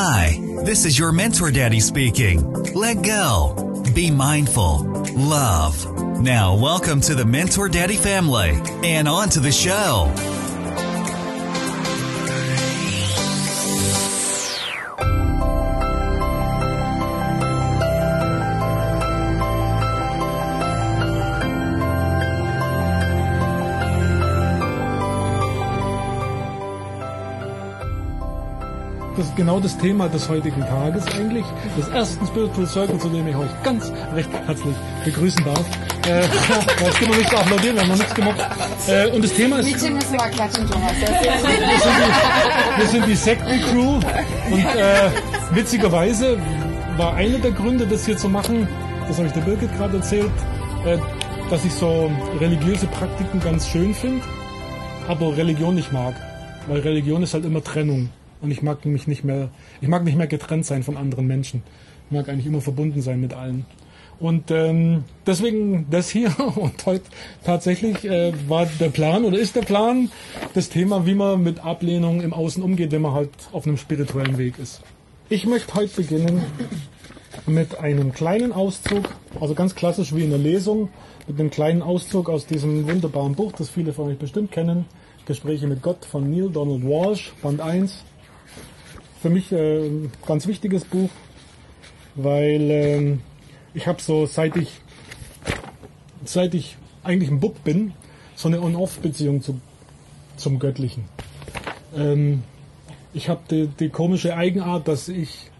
Hi, this is your Mentor Daddy speaking. Let go. Be mindful. Love. Now, welcome to the Mentor Daddy family and on to the show. Das ist genau das Thema des heutigen Tages eigentlich. Des ersten Spiritual Circle, zu dem ich euch ganz recht herzlich begrüßen darf. Äh, das können wir nicht applaudieren, wir haben noch nichts gemacht. Äh, und das Thema ist... Müssen mal klatschen, Thomas. Wir sind die, wir Sektencrew und äh, witzigerweise war einer der Gründe, das hier zu machen, das habe ich der Birgit gerade erzählt, äh, dass ich so religiöse Praktiken ganz schön finde, aber Religion nicht mag. Weil Religion ist halt immer Trennung. Und ich mag mich nicht mehr, ich mag nicht mehr getrennt sein von anderen Menschen. Ich mag eigentlich immer verbunden sein mit allen. Und ähm, deswegen das hier und heute tatsächlich äh, war der Plan oder ist der Plan das Thema, wie man mit Ablehnung im Außen umgeht, wenn man halt auf einem spirituellen Weg ist. Ich möchte heute beginnen mit einem kleinen Auszug, also ganz klassisch wie in der Lesung, mit einem kleinen Auszug aus diesem wunderbaren Buch, das viele von euch bestimmt kennen, Gespräche mit Gott von Neil Donald Walsh, Band 1. Für mich äh, ein ganz wichtiges Buch, weil ähm, ich habe so, seit ich, seit ich eigentlich ein Bub bin, so eine On-Off-Beziehung zu, zum Göttlichen. Ähm, ich habe die, die komische Eigenart, dass ich,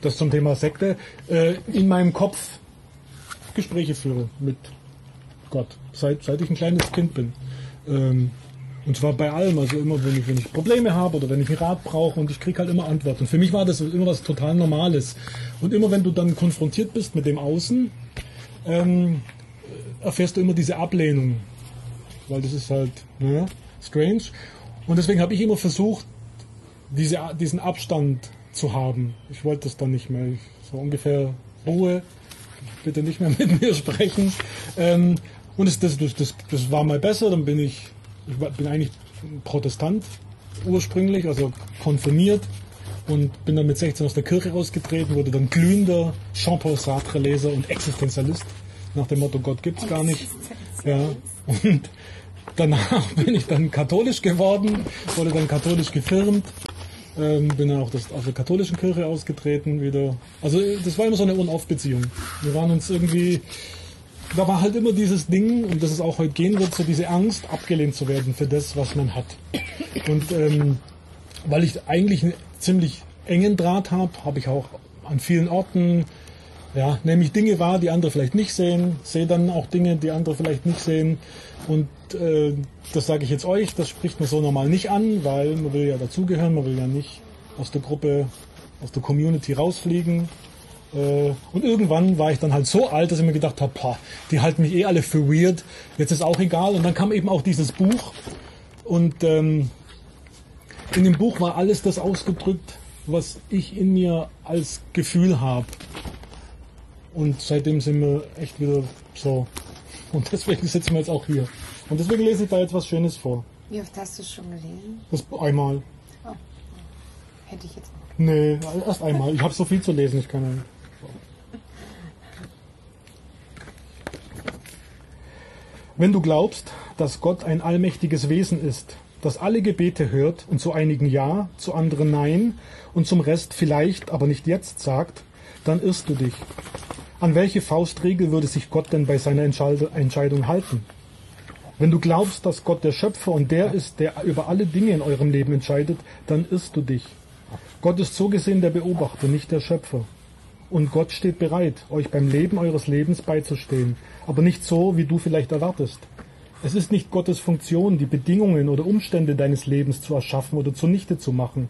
das zum Thema Sekte, äh, in meinem Kopf Gespräche führe mit Gott, seit, seit ich ein kleines Kind bin. Ähm, und zwar bei allem, also immer wenn ich, wenn ich Probleme habe oder wenn ich einen Rat brauche und ich kriege halt immer Antworten. Und für mich war das immer was total Normales. Und immer wenn du dann konfrontiert bist mit dem Außen, ähm, erfährst du immer diese Ablehnung. Weil das ist halt naja, strange. Und deswegen habe ich immer versucht, diese, diesen Abstand zu haben. Ich wollte das dann nicht mehr. So ungefähr Ruhe, bitte nicht mehr mit mir sprechen. Ähm, und das, das, das, das war mal besser, dann bin ich, ich bin eigentlich Protestant ursprünglich, also konfirmiert und bin dann mit 16 aus der Kirche ausgetreten, wurde dann glühender Jean-Paul Sartre-Leser und Existenzialist, nach dem Motto Gott gibt's gar nicht. Ja, und danach bin ich dann katholisch geworden, wurde dann katholisch gefirmt, ähm, bin dann auch das, aus der katholischen Kirche ausgetreten wieder. Also das war immer so eine On-Off-Beziehung. Wir waren uns irgendwie, da war halt immer dieses Ding, und das es auch heute gehen wird, so diese Angst, abgelehnt zu werden für das, was man hat. Und ähm, weil ich eigentlich einen ziemlich engen Draht habe, habe ich auch an vielen Orten, ja, nämlich Dinge wahr, die andere vielleicht nicht sehen, sehe dann auch Dinge, die andere vielleicht nicht sehen. Und äh, das sage ich jetzt euch, das spricht man so normal nicht an, weil man will ja dazugehören, man will ja nicht aus der Gruppe, aus der Community rausfliegen. Äh, und irgendwann war ich dann halt so alt, dass ich mir gedacht habe, die halten mich eh alle für weird, jetzt ist auch egal. Und dann kam eben auch dieses Buch und ähm, in dem Buch war alles das ausgedrückt, was ich in mir als Gefühl habe. Und seitdem sind wir echt wieder so. Und deswegen sitzen wir jetzt auch hier. Und deswegen lese ich da jetzt was Schönes vor. Wie oft hast du es schon gelesen? Das einmal. Hätte ich jetzt auch. Nee, erst einmal. Ich habe so viel zu lesen, ich kann ja. Wenn du glaubst, dass Gott ein allmächtiges Wesen ist, das alle Gebete hört und zu einigen Ja, zu anderen Nein und zum Rest vielleicht, aber nicht jetzt sagt, dann irrst du dich. An welche Faustregel würde sich Gott denn bei seiner Entscheidung halten? Wenn du glaubst, dass Gott der Schöpfer und der ist, der über alle Dinge in eurem Leben entscheidet, dann irrst du dich. Gott ist so gesehen der Beobachter, nicht der Schöpfer. Und Gott steht bereit, euch beim Leben eures Lebens beizustehen, aber nicht so, wie du vielleicht erwartest. Es ist nicht Gottes Funktion, die Bedingungen oder Umstände deines Lebens zu erschaffen oder zunichte zu machen.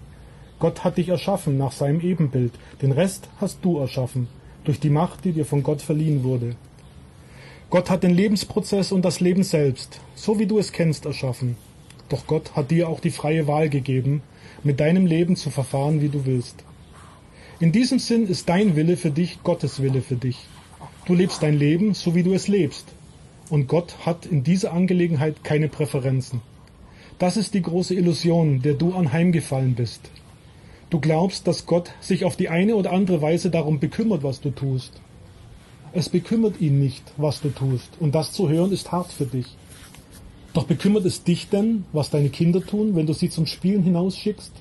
Gott hat dich erschaffen nach seinem Ebenbild, den Rest hast du erschaffen, durch die Macht, die dir von Gott verliehen wurde. Gott hat den Lebensprozess und das Leben selbst, so wie du es kennst, erschaffen. Doch Gott hat dir auch die freie Wahl gegeben, mit deinem Leben zu verfahren, wie du willst. In diesem Sinn ist dein Wille für dich Gottes Wille für dich. Du lebst dein Leben, so wie du es lebst. Und Gott hat in dieser Angelegenheit keine Präferenzen. Das ist die große Illusion, der du anheimgefallen bist. Du glaubst, dass Gott sich auf die eine oder andere Weise darum bekümmert, was du tust. Es bekümmert ihn nicht, was du tust, und das zu hören ist hart für dich. Doch bekümmert es dich denn, was deine Kinder tun, wenn du sie zum Spielen hinausschickst?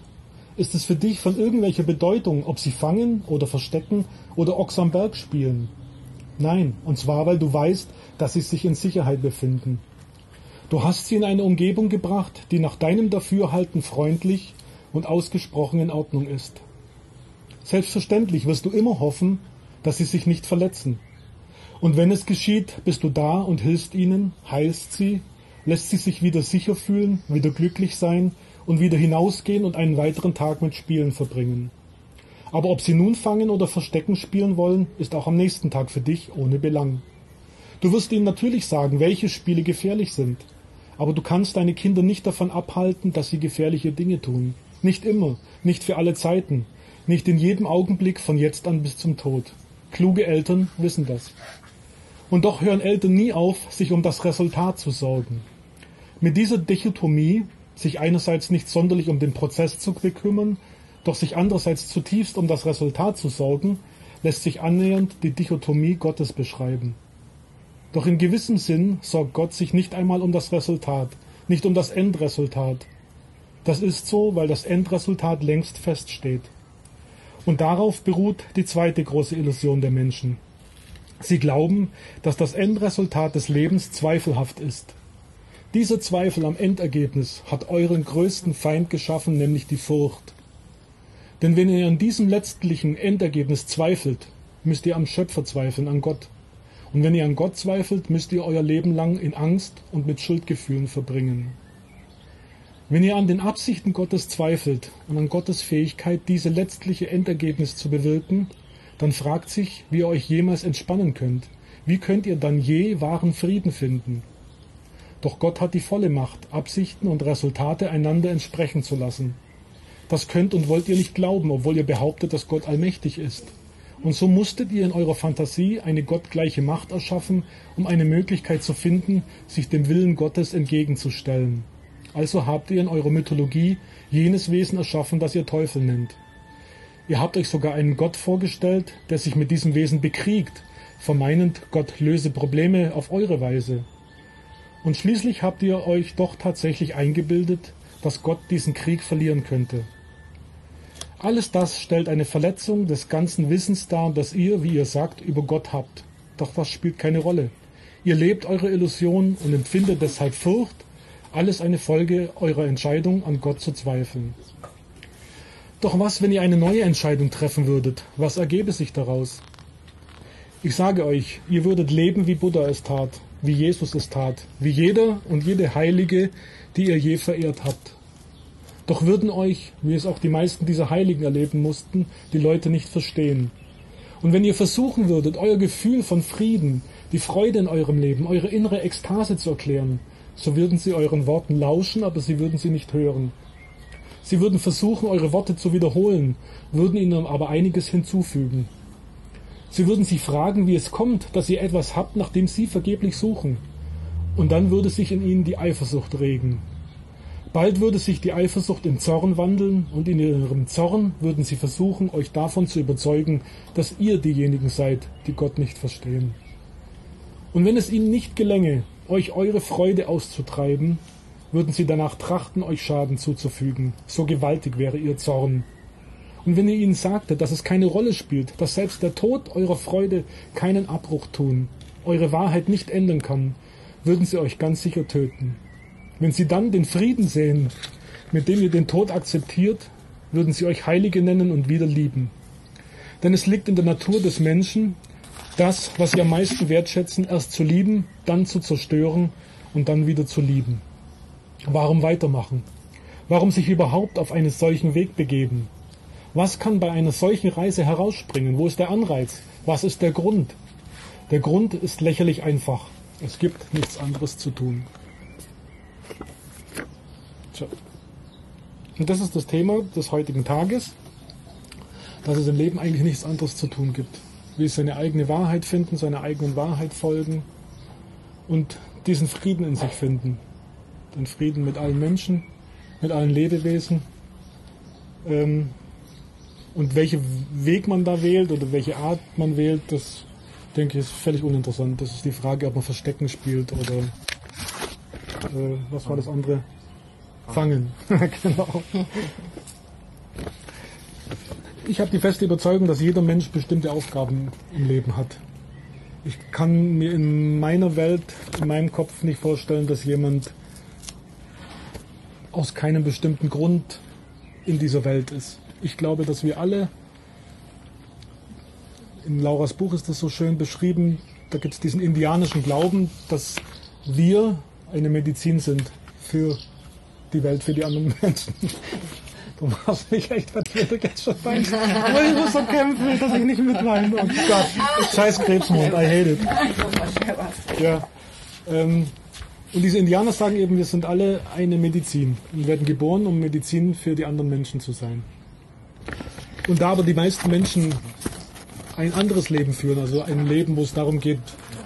Ist es für dich von irgendwelcher Bedeutung, ob sie fangen oder verstecken oder Ochs am Berg spielen? Nein, und zwar, weil du weißt, dass sie sich in Sicherheit befinden. Du hast sie in eine Umgebung gebracht, die nach deinem Dafürhalten freundlich und ausgesprochen in Ordnung ist. Selbstverständlich wirst du immer hoffen, dass sie sich nicht verletzen. Und wenn es geschieht, bist du da und hilfst ihnen, heilst sie, lässt sie sich wieder sicher fühlen, wieder glücklich sein und wieder hinausgehen und einen weiteren Tag mit Spielen verbringen. Aber ob sie nun fangen oder Verstecken spielen wollen, ist auch am nächsten Tag für dich ohne Belang. Du wirst ihnen natürlich sagen, welche Spiele gefährlich sind, aber du kannst deine Kinder nicht davon abhalten, dass sie gefährliche Dinge tun. Nicht immer, nicht für alle Zeiten, nicht in jedem Augenblick von jetzt an bis zum Tod. Kluge Eltern wissen das. Und doch hören Eltern nie auf, sich um das Resultat zu sorgen. Mit dieser Dichotomie sich einerseits nicht sonderlich um den Prozess zu bekümmern, doch sich andererseits zutiefst um das Resultat zu sorgen, lässt sich annähernd die Dichotomie Gottes beschreiben. Doch in gewissem Sinn sorgt Gott sich nicht einmal um das Resultat, nicht um das Endresultat. Das ist so, weil das Endresultat längst feststeht. Und darauf beruht die zweite große Illusion der Menschen. Sie glauben, dass das Endresultat des Lebens zweifelhaft ist. Dieser Zweifel am Endergebnis hat euren größten Feind geschaffen, nämlich die Furcht. Denn wenn ihr an diesem letztlichen Endergebnis zweifelt, müsst ihr am Schöpfer zweifeln, an Gott. Und wenn ihr an Gott zweifelt, müsst ihr euer Leben lang in Angst und mit Schuldgefühlen verbringen. Wenn ihr an den Absichten Gottes zweifelt und an Gottes Fähigkeit, diese letztliche Endergebnis zu bewirken, dann fragt sich, wie ihr euch jemals entspannen könnt. Wie könnt ihr dann je wahren Frieden finden? Doch Gott hat die volle Macht, Absichten und Resultate einander entsprechen zu lassen. Das könnt und wollt ihr nicht glauben, obwohl ihr behauptet, dass Gott allmächtig ist. Und so musstet ihr in eurer Fantasie eine gottgleiche Macht erschaffen, um eine Möglichkeit zu finden, sich dem Willen Gottes entgegenzustellen. Also habt ihr in eurer Mythologie jenes Wesen erschaffen, das ihr Teufel nennt. Ihr habt euch sogar einen Gott vorgestellt, der sich mit diesem Wesen bekriegt, vermeinend, Gott löse Probleme auf eure Weise. Und schließlich habt ihr euch doch tatsächlich eingebildet, dass Gott diesen Krieg verlieren könnte. Alles das stellt eine Verletzung des ganzen Wissens dar, das ihr, wie ihr sagt, über Gott habt. Doch das spielt keine Rolle. Ihr lebt eure Illusion und empfindet deshalb Furcht, alles eine Folge eurer Entscheidung, an Gott zu zweifeln. Doch was, wenn ihr eine neue Entscheidung treffen würdet? Was ergebe sich daraus? Ich sage euch, ihr würdet leben, wie Buddha es tat, wie Jesus es tat, wie jeder und jede Heilige, die ihr je verehrt habt. Doch würden euch, wie es auch die meisten dieser Heiligen erleben mussten, die Leute nicht verstehen. Und wenn ihr versuchen würdet, euer Gefühl von Frieden, die Freude in eurem Leben, eure innere Ekstase zu erklären, so würden sie euren Worten lauschen, aber sie würden sie nicht hören. Sie würden versuchen, eure Worte zu wiederholen, würden ihnen aber einiges hinzufügen. Sie würden sich fragen, wie es kommt, dass ihr etwas habt, nach dem sie vergeblich suchen. Und dann würde sich in ihnen die Eifersucht regen. Bald würde sich die Eifersucht in Zorn wandeln und in ihrem Zorn würden sie versuchen, euch davon zu überzeugen, dass ihr diejenigen seid, die Gott nicht verstehen. Und wenn es ihnen nicht gelänge, euch eure Freude auszutreiben, würden sie danach trachten, euch Schaden zuzufügen. So gewaltig wäre ihr Zorn. Und wenn ihr ihnen sagtet, dass es keine Rolle spielt, dass selbst der Tod eurer Freude keinen Abbruch tun, eure Wahrheit nicht ändern kann, würden sie euch ganz sicher töten. Wenn sie dann den Frieden sehen, mit dem ihr den Tod akzeptiert, würden sie euch Heilige nennen und wieder lieben. Denn es liegt in der Natur des Menschen, das, was sie am meisten wertschätzen, erst zu lieben, dann zu zerstören und dann wieder zu lieben. Warum weitermachen? Warum sich überhaupt auf einen solchen Weg begeben? Was kann bei einer solchen Reise herausspringen? Wo ist der Anreiz? Was ist der Grund? Der Grund ist lächerlich einfach. Es gibt nichts anderes zu tun. Tja. Und das ist das Thema des heutigen Tages, dass es im Leben eigentlich nichts anderes zu tun gibt. Wie seine eigene Wahrheit finden, seiner eigenen Wahrheit folgen und diesen Frieden in sich finden. Den Frieden mit allen Menschen, mit allen Lebewesen. Ähm, Und welchen Weg man da wählt oder welche Art man wählt, das denke ich ist völlig uninteressant. Das ist die Frage, ob man Verstecken spielt oder äh, was war das andere? Fangen. genau. Ich habe die feste Überzeugung, dass jeder Mensch bestimmte Aufgaben im Leben hat. Ich kann mir in meiner Welt, in meinem Kopf nicht vorstellen, dass jemand aus keinem bestimmten Grund in dieser Welt ist. Ich glaube, dass wir alle, in Lauras Buch ist das so schön beschrieben, da gibt es diesen indianischen Glauben, dass wir eine Medizin sind für die Welt, für die anderen Menschen. Du machst mich echt vertreten jetzt schon. Aber ich muss so kämpfen, dass ich nicht mitweine. Oh Gott, scheiß Krebsmund, I hate it. Ja. Ähm, und diese Indianer sagen eben, wir sind alle eine Medizin und werden geboren, um Medizin für die anderen Menschen zu sein. Und da aber die meisten Menschen ein anderes Leben führen, also ein Leben, wo es darum geht,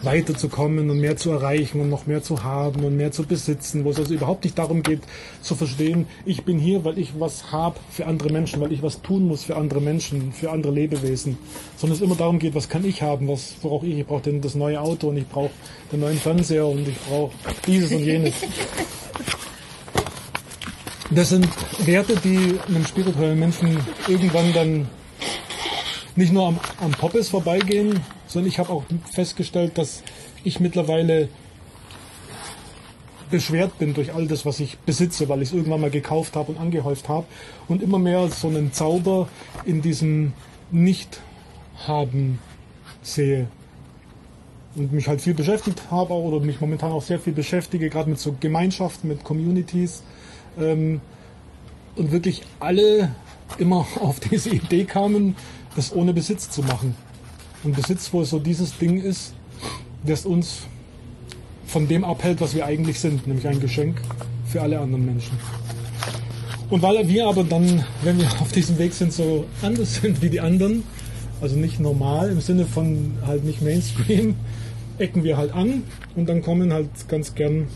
weiterzukommen und mehr zu erreichen und noch mehr zu haben und mehr zu besitzen, wo es also überhaupt nicht darum geht zu verstehen, ich bin hier, weil ich was habe für andere Menschen, weil ich was tun muss für andere Menschen, für andere Lebewesen, sondern es immer darum geht, was kann ich haben, was brauche ich, ich brauche das neue Auto und ich brauche den neuen Fernseher und ich brauche dieses und jenes. Das sind Werte, die einem spirituellen Menschen irgendwann dann nicht nur am, am Poppes vorbeigehen, sondern ich habe auch festgestellt, dass ich mittlerweile beschwert bin durch all das, was ich besitze, weil ich es irgendwann mal gekauft habe und angehäuft habe und immer mehr so einen Zauber in diesem Nicht-Haben sehe und mich halt viel beschäftigt habe oder mich momentan auch sehr viel beschäftige, gerade mit so Gemeinschaften, mit Communities ähm, und wirklich alle immer auf diese Idee kamen, das ohne Besitz zu machen. Und Besitz wohl so dieses Ding ist, das uns von dem abhält, was wir eigentlich sind, nämlich ein Geschenk für alle anderen Menschen. Und weil wir aber dann, wenn wir auf diesem Weg sind, so anders sind wie die anderen, also nicht normal im Sinne von halt nicht Mainstream, ecken wir halt an und dann kommen halt ganz gern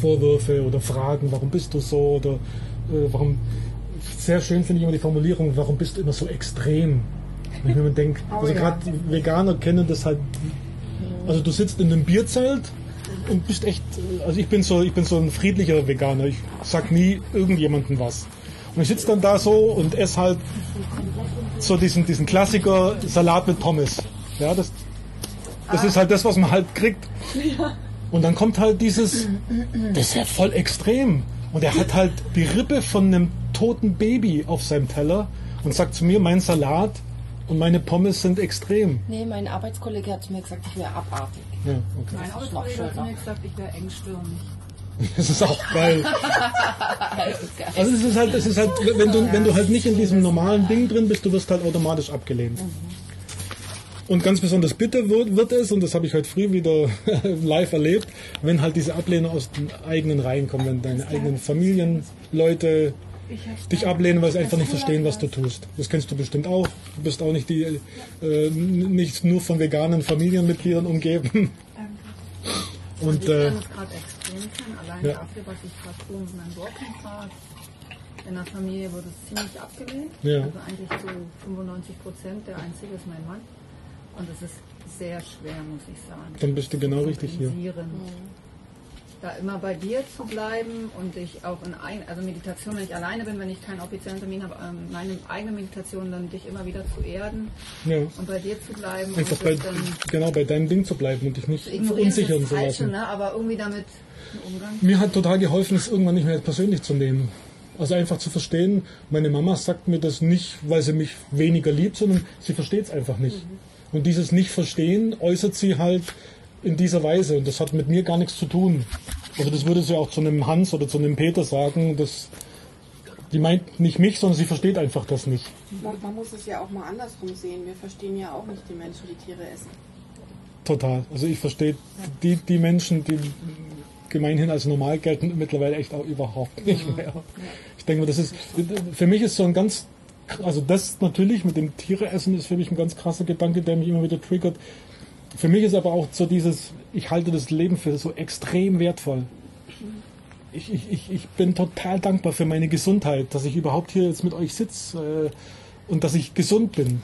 Vorwürfe oder Fragen, warum bist du so oder äh, warum. Sehr schön finde ich immer die Formulierung, warum bist du immer so extrem? Wenn ich mir denke, Oh also ja. gerade Veganer kennen das halt. Also du sitzt in einem Bierzelt und bist echt, also ich bin so, ich bin so ein friedlicher Veganer. Ich sag nie irgendjemandem was. Und ich sitze dann da so und esse halt so diesen, diesen Klassiker Salat mit Pommes. Ja, das, das ist halt das, was man halt kriegt. Und dann kommt halt dieses, das ist ja voll extrem. Und er hat halt die Rippe von einem toten Baby auf seinem Teller und sagt zu mir, mein Salat und meine Pommes sind extrem. Nee, mein Arbeitskollege hat zu mir gesagt, ich wäre abartig. Ja, okay. Mein Arbeitskollege hat zu mir gesagt, ich wäre engstirnig. Das ist auch geil. Also es ist halt, es ist halt, wenn du, wenn du halt nicht in diesem normalen Ding drin bist, du wirst halt automatisch abgelehnt. Und ganz besonders bitter wird, wird es, und das habe ich heute früh wieder live erlebt, wenn halt diese Ablehnung aus den eigenen Reihen kommen, wenn deine eigenen Familienleute dich ablehnen, weil sie einfach nicht verstehen, was du tust. Das kennst du bestimmt auch. Du bist auch nicht die, äh, nicht nur von veganen Familienmitgliedern umgeben. Und ich äh, kann es gerade extrem kennen, allein ja. dafür, was ich gerade tue mit meinem Working In der Familie wurde es ziemlich abgelehnt. Ja. Also eigentlich zu 95 Prozent. Der einzige ist mein Mann. Und es ist sehr schwer, muss ich sagen. Dann bist du genau richtig hier. Da immer bei dir zu bleiben und dich auch in ein, also Meditation, wenn ich alleine bin, wenn ich keinen offiziellen Termin habe, ähm, meine eigene Meditation, dann dich immer wieder zu erden ja. und bei dir zu bleiben Einfach und bei, genau bei deinem Ding zu bleiben und dich nicht verunsichern zu lassen. ne? aber irgendwie damit Umgang. Mir hat total geholfen, es irgendwann nicht mehr persönlich zu nehmen. Also einfach zu verstehen, meine Mama sagt mir das nicht, weil sie mich weniger liebt, sondern sie versteht es einfach nicht. Und dieses Nicht-Verstehen äußert sie halt in dieser Weise. Und das hat mit mir gar nichts zu tun. Also das würde sie auch zu einem Hans oder zu einem Peter sagen. Das, die meint nicht mich, sondern sie versteht einfach das nicht. Man, man muss es ja auch mal andersrum sehen. Wir verstehen ja auch nicht die Menschen, die Tiere essen. Total. Also ich verstehe die, die Menschen, die gemeinhin als normal gelten, mittlerweile echt auch überhaupt nicht mehr. Ich denke mal, das ist, für mich ist so ein ganz, also das natürlich mit dem Tiereessen ist für mich ein ganz krasser Gedanke, der mich immer wieder triggert. Für mich ist aber auch so dieses, ich halte das Leben für so extrem wertvoll. Ich, ich, ich, ich bin total dankbar für meine Gesundheit, dass ich überhaupt hier jetzt mit euch sitze. Äh, und dass ich gesund bin.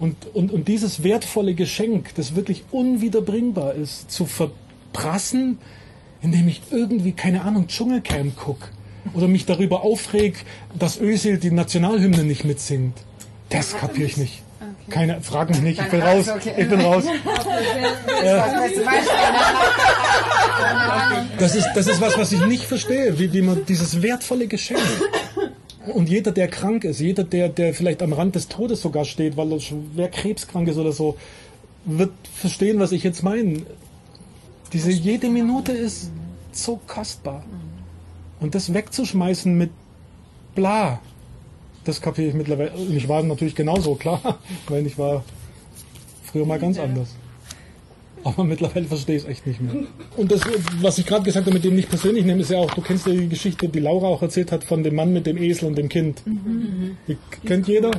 Und, und, und dieses wertvolle Geschenk, das wirklich unwiederbringbar ist, zu verprassen, indem ich irgendwie, keine Ahnung, Dschungelcamp gucke oder mich darüber aufreg, dass Özil die Nationalhymne nicht mitsingt. Das kapiere ich nicht. Keine, frag mich nicht, ich bin raus. Ich bin raus. Das ist, das ist was, was ich nicht verstehe, wie, wie man dieses wertvolle Geschenk. Und jeder, der krank ist, jeder, der, der vielleicht am Rand des Todes sogar steht, weil er schwer krebskrank ist oder so, wird verstehen, was ich jetzt meine. Diese jede Minute ist so kostbar. Und das wegzuschmeißen mit bla, das kapiere ich mittlerweile. Und ich war natürlich genauso, klar, weil ich war früher mal ganz anders. Aber mittlerweile verstehe ich es echt nicht mehr. Und das, was ich gerade gesagt habe, mit dem nicht persönlich nehme, ist ja auch, du kennst ja die Geschichte, die Laura auch erzählt hat von dem Mann mit dem Esel und dem Kind. Die kennt jeder?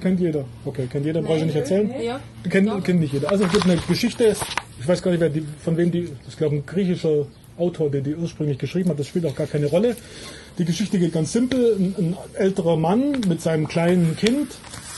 Kennt jeder. Okay, kennt jeder, brauche ich nicht erzählen? Ja. Kennt, kennt nicht jeder. Also es gibt eine Geschichte, ich weiß gar nicht, wer die, von wem die, das ist glaube ich ein griechischer Autor, der die ursprünglich geschrieben hat, das spielt auch gar keine Rolle. Die Geschichte geht ganz simpel. Ein, ein älterer Mann mit seinem kleinen Kind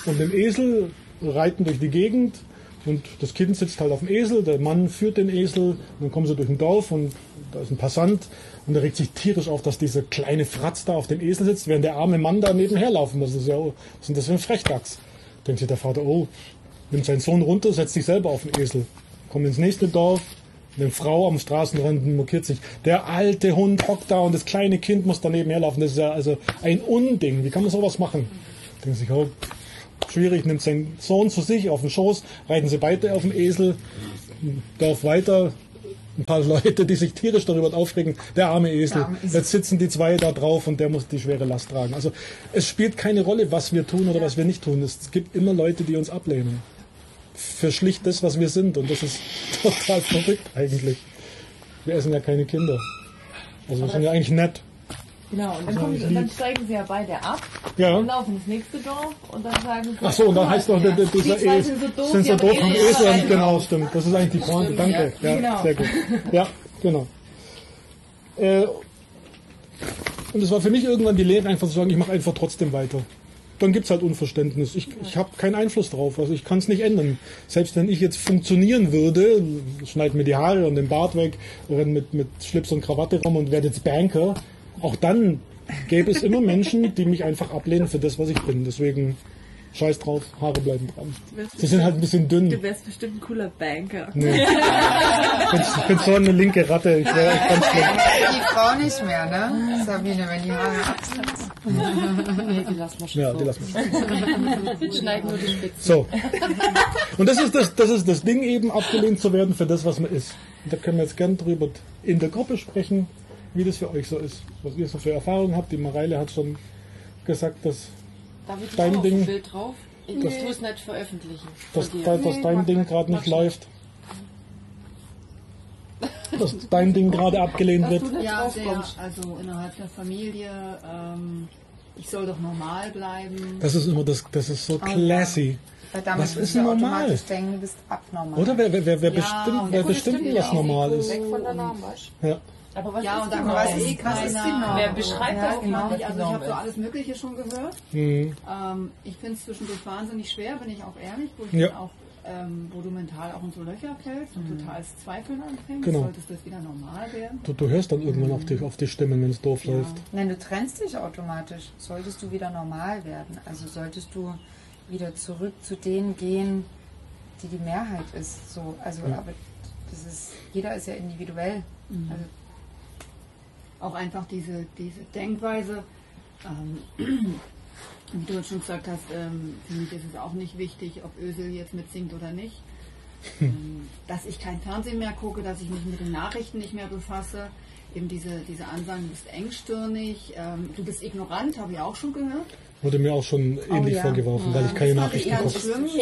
und dem Esel reiten durch die Gegend und das Kind sitzt halt auf dem Esel, der Mann führt den Esel und dann kommen sie durch ein Dorf und da ist ein Passant und er regt sich tierisch auf, dass dieser kleine Fratz da auf dem Esel sitzt, während der arme Mann da nebenher laufen muss. Das ist ja, was ist das für ein Frechdachs? Denkt sich der Vater, oh, nimmt seinen Sohn runter, setzt sich selber auf den Esel, kommt ins nächste Dorf, eine Frau am Straßenrand mokiert sich. Der alte Hund hockt da und das kleine Kind muss daneben herlaufen. Das ist ja also ein Unding. Wie kann man sowas machen? Denkt sich, oh, schwierig, nimmt seinen Sohn zu sich auf den Schoß, reiten sie beide auf dem Esel, Dorf weiter, ein paar Leute, die sich tierisch darüber aufregen, der arme Esel. Jetzt sitzen die zwei da drauf und der muss die schwere Last tragen. Also es spielt keine Rolle, was wir tun oder was wir nicht tun. Es gibt immer Leute, die uns ablehnen. Für schlicht das, was wir sind. Und das ist total verrückt eigentlich. Wir essen ja keine Kinder. Also wir sind ja eigentlich nett. Genau, und dann, kommen, und dann steigen sie ja beide ab Ja. und laufen ins nächste Dorf und dann sagen sie, Ach so, und dann "Guck heißt doch, die dieser zwei Esel sind so doof, sind die so doof eh und nicht Esel, verstanden." genau, stimmt. Das ist eigentlich die Pointe, danke. Ja, Genau. sehr gut. Ja, genau. Äh, und es war für mich irgendwann die Lehre, einfach zu sagen, ich mache einfach trotzdem weiter. Dann gibt's halt Unverständnis. Ich, ich habe keinen Einfluss drauf, also ich kann es nicht ändern. Selbst wenn ich jetzt funktionieren würde, schneid mir die Haare und den Bart weg, renn mit, mit Schlips und Krawatte rum und werde jetzt Banker, auch dann gäbe es immer Menschen, die mich einfach ablehnen für das, was ich bin. Deswegen scheiß drauf, Haare bleiben dran. Sie sind halt ein bisschen dünn. Du wärst bestimmt ein cooler Banker. Nee. Ich bin, ich bin so eine linke Ratte. Ich wäre echt ganz schlimm. Die Frau nicht mehr, ne? Sabine, wenn die Haare absetzt. Nee, die lassen wir schon Ja, so. die lassen wir. Schneiden nur die Spitzen. So. Und das ist das, das ist das Ding eben, abgelehnt zu werden für das, was man ist. Und da können wir jetzt gern drüber in der Gruppe sprechen, wie das für euch so ist. Was ihr so für Erfahrungen habt. Die Mareile hat schon gesagt, dass, Da wird Dein auch Ding- Bild drauf. Ich Das- tue es nicht veröffentlichen. dass, da- dass dein Ding gerade nicht läuft. Dass dein Ding gerade abgelehnt wird. Ja, sehr, also innerhalb der Familie, ähm, ich soll doch normal bleiben. Das ist immer das, das ist so classy. Weil damit Was ist du normal? denken, du bist abnormal. Oder wer, wer, wer, wer Ja, bestimmt, wer das bestimmt, was ja normal ist? Weg von der Norm, weißt Ja. Aber was Ja, ist und dann weiß Was ist- eh was ist. Norm? Wer beschreibt Ja, das genau. mal? Also ich habe so alles Mögliche schon gehört. Mhm. Ähm, ich finde es zwischendurch wahnsinnig schwer, bin ich auch ehrlich, wo, ich Ja. dann auch, ähm, wo du mental auch in so Löcher fällst und total Zweifeln anfängst. Genau. Solltest das wieder normal werden? Du, du hörst dann irgendwann auf die, auf die Stimmen, wenn es doof Ja. läuft. Nein, du trennst dich automatisch. Solltest du wieder normal werden. Also solltest du wieder zurück zu denen gehen, die die Mehrheit ist. So, also, aber das ist, jeder ist ja individuell. Also, Auch einfach diese, diese Denkweise, ähm, wie du jetzt schon gesagt hast, ähm, für mich ist es auch nicht wichtig, ob Ösel jetzt mitsingt oder nicht. Ähm, dass ich kein Fernsehen mehr gucke, dass ich mich mit den Nachrichten nicht mehr befasse. Eben diese, diese Ansagen, du bist engstirnig, ähm, du bist ignorant, habe ich auch schon gehört. Wurde mir auch schon ähnlich ja. vorgeworfen, weil ich keine Nachrichten Ganz gucke. schlimm, ich,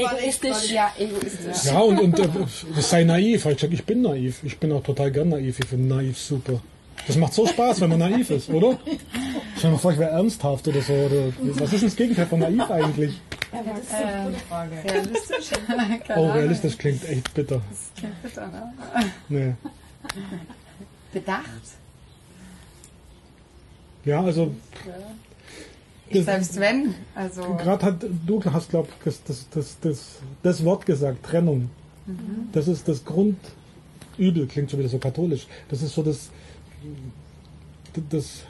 ja, egoistisch. Ja, und, und äh, das sei naiv. Ich sag, ich bin naiv. Ich bin auch total gern naiv. Ich finde naiv super. Das macht so Spaß, wenn man naiv ist, oder? Stell dir mal vor, ich wäre ernsthaft oder so. Oder, was ist das Gegenteil von naiv eigentlich? Realistisch? Oh, realistisch klingt echt bitter. Bitte, ne? Nee. Bedacht? Ja, also das- Selbst wenn, also Gerade hat du hast, glaube ich, das, das, das, das, das Wort gesagt, Trennung. Das ist das Grundübel, klingt schon wieder so katholisch. Das ist so das, das,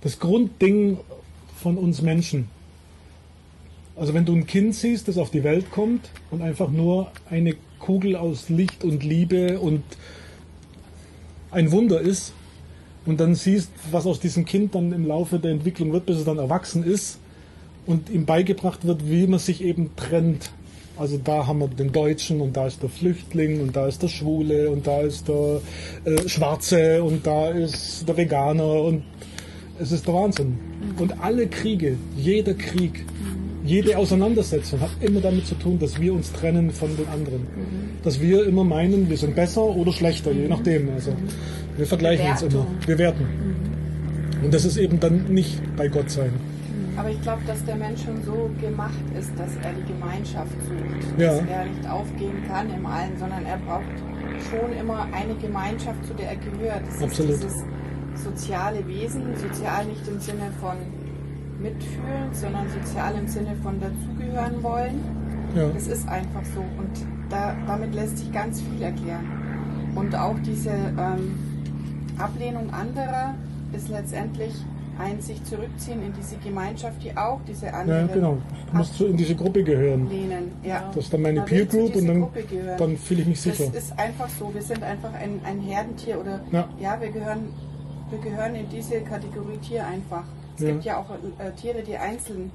das Grundding von uns Menschen. Also wenn du ein Kind siehst, das auf die Welt kommt und einfach nur eine Kugel aus Licht und Liebe und ein Wunder ist und dann siehst, was aus diesem Kind dann im Laufe der Entwicklung wird, bis es dann erwachsen ist und ihm beigebracht wird, wie man sich eben trennt. Also da haben wir den Deutschen und da ist der Flüchtling und da ist der Schwule und da ist der äh, Schwarze und da ist der Veganer und es ist der Wahnsinn. Und alle Kriege, jeder Krieg, jede Auseinandersetzung hat immer damit zu tun, dass wir uns trennen von den anderen. Dass wir immer meinen, wir sind besser oder schlechter, je nachdem. Also wir vergleichen uns immer, bewerten. Und das ist eben dann nicht bei Gott sein. Aber ich glaube, dass der Mensch schon so gemacht ist, dass er die Gemeinschaft sucht. Ja. Dass er nicht aufgehen kann im Allen, sondern er braucht schon immer eine Gemeinschaft, zu der er gehört. Das Absolut. ist dieses soziale Wesen, sozial nicht im Sinne von mitfühlen, sondern sozial im Sinne von dazugehören wollen. Ja. Das ist einfach so und da, damit lässt sich ganz viel erklären. Und auch diese ähm, Ablehnung anderer ist letztendlich ein sich zurückziehen in diese Gemeinschaft, die auch diese Ja, anderen genau. Du musst so in diese Gruppe gehören. ablehnen. Ja. Das ist dann meine Man Peer Group und dann, dann fühle ich mich sicher. Das ist einfach so. Wir sind einfach ein, ein Herdentier oder Ja. ja, wir gehören wir gehören in diese Kategorie Tier einfach. Es Ja. gibt ja auch äh, Tiere, die einzeln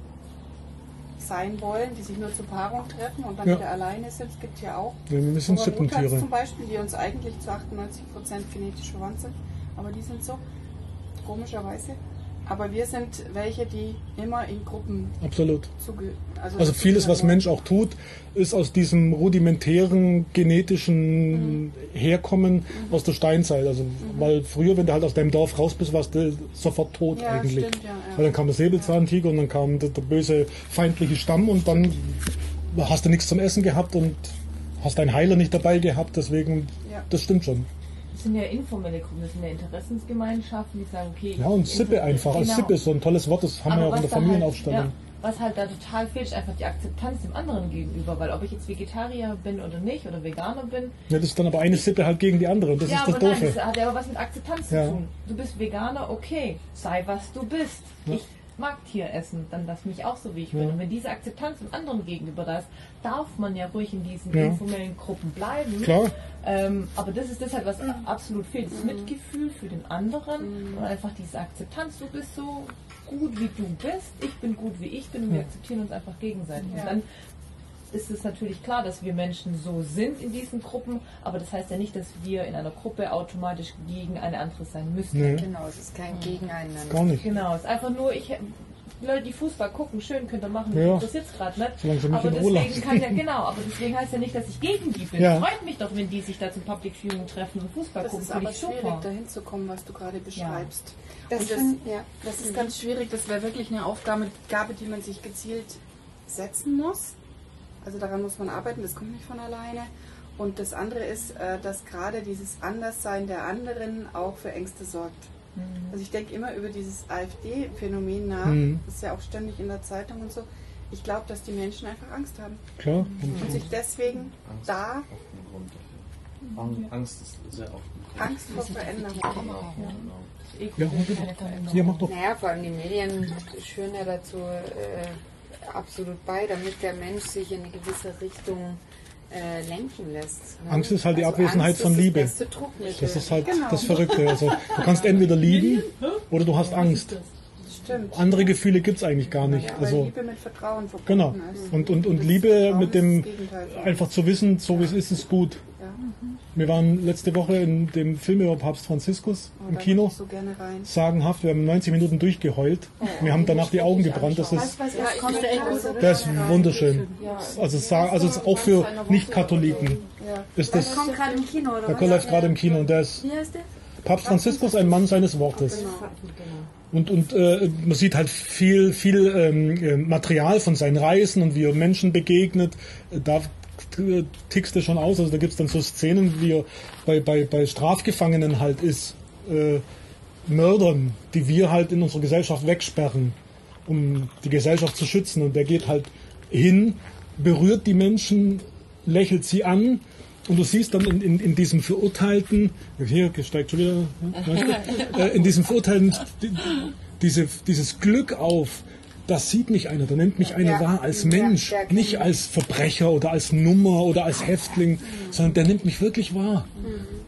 sein wollen, die sich nur zur Paarung treffen und dann Ja. wieder alleine sind. Es gibt ja auch Ja, wir sind Sippentiere. zum Beispiel, die uns eigentlich zu 98% genetisch verwandt sind, aber die sind so, komischerweise. Aber wir sind welche, die immer in Gruppen Absolut. zugehören. Also vieles, was Mensch auch tut, ist aus diesem rudimentären genetischen Herkommen aus der Steinzeit. Also weil früher, wenn du halt aus deinem Dorf raus bist, warst du sofort tot Ja, eigentlich. stimmt, ja, ja. Weil dann kam der Säbelzahntiger und dann kam der, der böse feindliche Stamm und dann hast du nichts zum Essen gehabt und hast deinen Heiler nicht dabei gehabt. Deswegen, das stimmt schon. Das sind ja informelle Gruppen, das sind ja Interessensgemeinschaften, die sagen, okay. Ja, und Sippe einfach. Also Genau. Sippe ist so ein tolles Wort, das haben wir Aber auch in der halt- Familienaufstellung. ja, was halt da total fehlt, ist einfach die Akzeptanz dem anderen gegenüber, weil ob ich jetzt Vegetarier bin oder nicht oder Veganer bin, Ja, das ist dann aber eine Sippe halt gegen die andere. Und das ja, ist das aber nein, Doofe. das hat ja aber was mit Akzeptanz Ja. zu tun. Du bist Veganer, okay, sei was du bist. Ich mag Tieressen, dann lass mich auch so, wie ich bin. Und wenn diese Akzeptanz dem anderen gegenüber da ist, darf man ja ruhig in diesen Ja. informellen Gruppen bleiben. Klar. Ähm, aber das ist das halt, was absolut fehlt. Das Mitgefühl für den anderen Mhm. und einfach diese Akzeptanz. Du bist so gut, wie du bist. Ich bin gut, wie ich bin. Und wir akzeptieren uns einfach gegenseitig. Ja. Und dann ist es natürlich klar, dass wir Menschen so sind in diesen Gruppen, aber das heißt ja nicht, dass wir in einer Gruppe automatisch gegen eine andere sein müssen. Nee, genau, es ist kein Gegeneinander. gar nicht. Genau, es ist einfach nur, ich Leute, die Fußball gucken, schön könnt ihr machen, Ja. interessiert es gerade nicht. Sie mich aber deswegen kann ja, genau, aber deswegen heißt ja nicht, dass ich gegen die bin. Ja. Freut mich doch, wenn die sich da zum Public Viewing treffen und Fußball Das gucken. ist Finde aber schwierig, super. dahin zu kommen, was du gerade beschreibst. Das Und das, find- ja. das ist ganz schwierig. Das wäre wirklich eine Aufgabe, Gabe, die man sich gezielt setzen muss. Also daran muss man arbeiten, das kommt nicht von alleine. Und das andere ist, äh, dass gerade dieses Anderssein der anderen auch für Ängste sorgt. Also ich denke immer über dieses AfD-Phänomen nach. Mhm. Das ist ja auch ständig in der Zeitung und so. Ich glaube, dass die Menschen einfach Angst haben Klar. und sich deswegen Angst da Angst ist sehr oft ein Grund. Angst vor Veränderung. Genau. Ja, ja, mach doch. Naja, vor allem die Medien schwören ja dazu äh, absolut bei, damit der Mensch sich in eine gewisse Richtung äh, lenken lässt. ne? Angst ist halt die Abwesenheit Angst von Liebe. Das. Das ist halt Genau. das Verrückte. Also, du kannst entweder lieben oder du hast Angst. Stimmt. Andere Gefühle gibt es eigentlich gar nicht. Ja, Also, Liebe mit Vertrauen verbunden genau. ist. Und, und, und Liebe Vertrauen mit dem, einfach zu wissen, so wie es ist, ist gut. Ja. Wir waren letzte Woche in dem Film über Papst Franziskus Oh, im Kino. so gerne rein. Sagenhaft, wir haben 90 Minuten durchgeheult. Wir haben danach die Augen gebrannt. Das ist, kommt der der ist wunderschön. Also, also ist auch für Nicht-Katholiken Ja. ist das, Kommt gerade im Kino, oder der läuft gerade im Kino und der ist Wie heißt der? Papst Franziskus, ein Mann seines Wortes. Genau. Und, und äh, man sieht halt viel, viel ähm, äh, Material von seinen Reisen und wie er Menschen begegnet. Äh, Da äh, tickst du schon aus. Also da gibt's dann so Szenen, wie er bei, bei, bei Strafgefangenen halt ist. Äh, Mördern, die wir halt in unserer Gesellschaft wegsperren. um die Gesellschaft zu schützen. Und der geht halt hin, berührt die Menschen, lächelt sie an. Und du siehst dann in, in, in diesem Verurteilten, hier steigt schon wieder, ja, äh, in diesem Verurteilten die, diese, dieses Glück auf, das sieht mich einer, da nimmt mich einer Ja. wahr als Ja, Mensch, der kennt nicht als Verbrecher oder als Nummer oder als Häftling, sondern der nimmt mich wirklich wahr.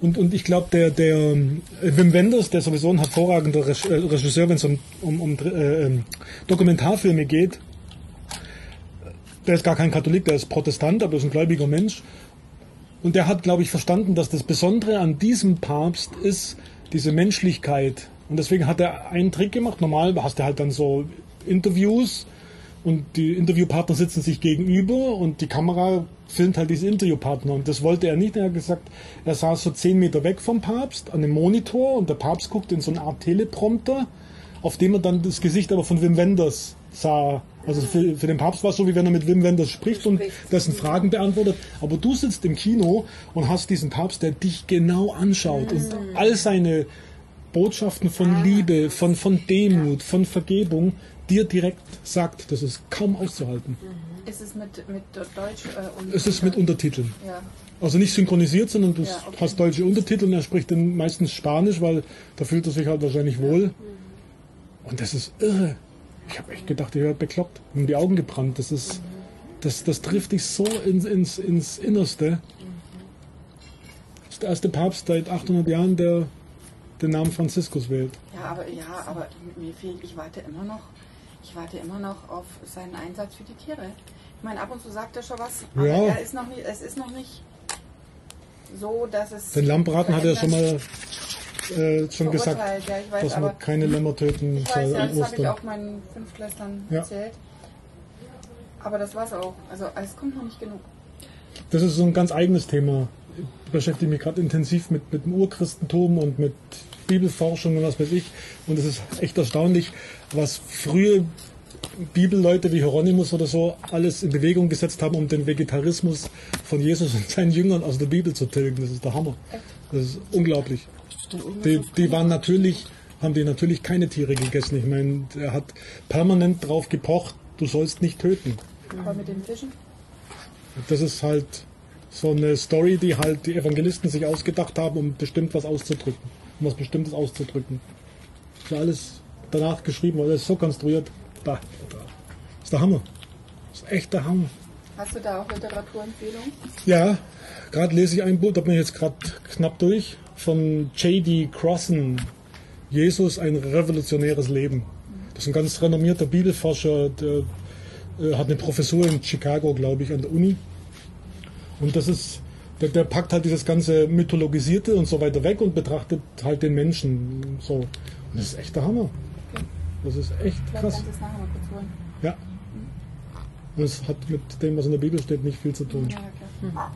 Und, und ich glaube, der, der äh, Wim Wenders, der sowieso ein hervorragender äh, Regisseur, wenn es um, um, um äh, ähm, Dokumentarfilme geht, der ist gar kein Katholik, der ist Protestant, aber ist ein gläubiger Mensch. Und der hat, glaube ich, verstanden, dass das Besondere an diesem Papst ist diese Menschlichkeit. Und deswegen hat er einen Trick gemacht. Normal hast du halt dann so Interviews und die Interviewpartner sitzen sich gegenüber und die Kamera filmt halt diese Interviewpartner. Und das wollte er nicht. Er hat gesagt, er saß so zehn Meter weg vom Papst an dem Monitor und der Papst guckt in so eine Art Teleprompter, auf dem er dann das Gesicht aber von Wim Wenders sah. Also für, für den Papst war es so, wie wenn er mit Wim Wenders spricht und dessen Fragen beantwortet. Aber du sitzt im Kino und hast diesen Papst, der dich genau anschaut und all seine Botschaften von Liebe, von, von Demut, von Vergebung dir direkt sagt. Das ist kaum auszuhalten. Ist es mit, mit Deutsch äh, Es ist mit Untertiteln. Ja. Also nicht synchronisiert, sondern du Ja, okay. hast deutsche Untertitel und er spricht dann meistens Spanisch, weil da fühlt er sich halt wahrscheinlich wohl. Und das ist irre. Ich habe echt gedacht, ich wäre bekloppt. Mir die Augen gebrannt. Das ist, das, das trifft dich so ins, ins, ins Innerste. Das ist der erste Papst seit 800 Jahren, der den Namen Franziskus wählt. Ja, aber ja, aber mir fehlt, ich warte immer noch, ich warte immer noch auf seinen Einsatz für die Tiere. Ich meine, ab und zu sagt er schon was, aber Ja. er ist noch nicht, es ist noch nicht so, dass es. Den Lammbraten hat er schon mal äh, schon gesagt, ja, ich weiß, dass man keine Lämmer töten ich soll weiß, ja, das habe ich auch meinen Fünftklässlern Ja. erzählt. Aber das war's auch. Also es kommt noch nicht genug. Das ist so ein ganz eigenes Thema. Ich beschäftige mich gerade intensiv mit, mit dem Urchristentum und mit Bibelforschung und was weiß ich. Und es ist echt erstaunlich, was frühe Bibelleute wie Hieronymus oder so alles in Bewegung gesetzt haben, um den Vegetarismus von Jesus und seinen Jüngern aus der Bibel zu tilgen. Das ist der Hammer. Das ist unglaublich. Die, die waren natürlich, haben die natürlich keine Tiere gegessen. Ich meine, er hat permanent drauf gepocht, du sollst nicht töten. Aber mit den Fischen? Das ist halt so eine Story, die halt die Evangelisten sich ausgedacht haben, um bestimmt was auszudrücken. Um was Bestimmtes auszudrücken. Ist ja alles danach geschrieben, weil es so konstruiert. Da, da. Ist der Hammer. Ist echt der Hammer. Hast du da auch Literaturempfehlungen? Ja, gerade lese ich ein Buch, da bin ich jetzt gerade knapp durch, von J.D. Crossan. Jesus, ein revolutionäres Leben. Das ist ein ganz renommierter Bibelforscher, der äh, hat eine Professur in Chicago, glaube ich, an der Uni. Und das ist, der, der packt halt dieses ganze Mythologisierte und so weiter weg und betrachtet halt den Menschen so. Und das ist echt der Hammer. Das ist echt krass. kannst du es nachher mal kurz holen. Ja. Und es hat mit dem, was in der Bibel steht, nicht viel zu tun. Ja, klar.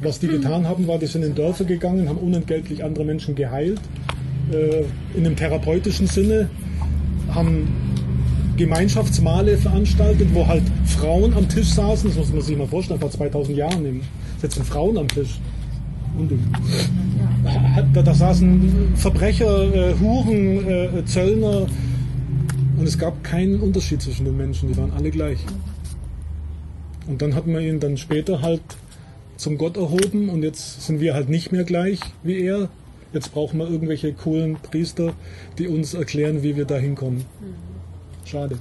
Was die getan haben, war, die sind in Dörfer gegangen, haben unentgeltlich andere Menschen geheilt, äh, in einem therapeutischen Sinne, haben Gemeinschaftsmale veranstaltet, wo halt Frauen am Tisch saßen, das muss man sich mal vorstellen, vor 2000 Jahren eben, sitzen Frauen am Tisch. Und da, da saßen Verbrecher, äh, Huren, äh, Zöllner und es gab keinen Unterschied zwischen den Menschen, die waren alle gleich. Und dann hat man ihn dann später halt zum Gott erhoben und jetzt sind wir halt nicht mehr gleich wie er. Jetzt brauchen wir irgendwelche coolen Priester, die uns erklären, wie wir da hinkommen. Schade.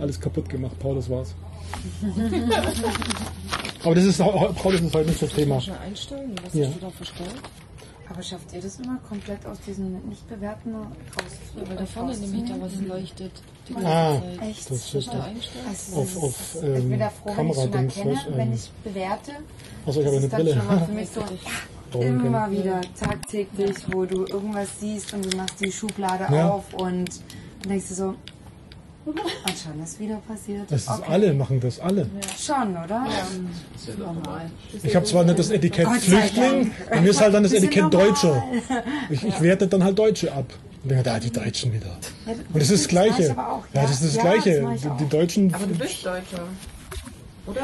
Alles kaputt gemacht. Paul, das war's. Aber das ist, Paul, das ist heute nicht das Thema. Eine Einstellung, was Ja. hast du da verstellt? Aber schafft ihr das immer komplett aus diesen nicht bewährten raus? Weil da vorne nämlich da was leuchtet. Ah, Zeit. Echt? das ist ich da einstellen? Also Auf- auf, ähm, ich bin da froh, wenn ich schon erkenne, ähm, wenn ich bewerte. Also ich habe eine das ist dann Brille. schon mal für mich so immer wieder tagtäglich, wo du irgendwas siehst und du machst die Schublade Ja. auf und dann denkst du so, und schon ist wieder passiert. Das ist Okay. alle machen das, alle. Schon, oder? Normal. Ich habe zwar nicht das Etikett Flüchtling, bei mir ist halt dann das Etikett normal. Deutscher. Ich, ich werte dann halt Deutsche ab. Und denke, da die Deutschen wieder. Und das ist das ich Gleiche. Ja, das ist das Ja, Gleiche. das ich Die, Deutschen Aber du bist Deutscher. Oder?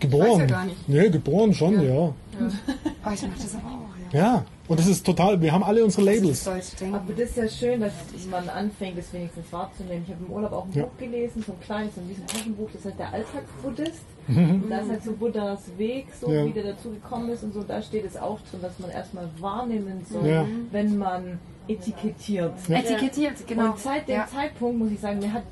geboren. Weiß ja gar nicht. Nee, geboren schon, ja. Oh, ich mach das aber auch, ja. Ja, und das ist total, wir haben alle unsere Labels. Denken. Aber das ist ja schön, dass man anfängt, das wenigstens wahrzunehmen. Ich habe im Urlaub auch ein Ja. Buch gelesen, so ein kleines, so ein bisschen Taschenbuch, das heißt der Alltagsbuddhist. Mhm. Und da ist halt so Buddhas Weg, so Ja. wie der dazu gekommen ist und so, da steht es auch drin, dass man erstmal wahrnehmen soll, Ja. wenn man etikettiert. Ja. Etikettiert, genau. Und seit dem Ja. Zeitpunkt muss ich sagen, mir hat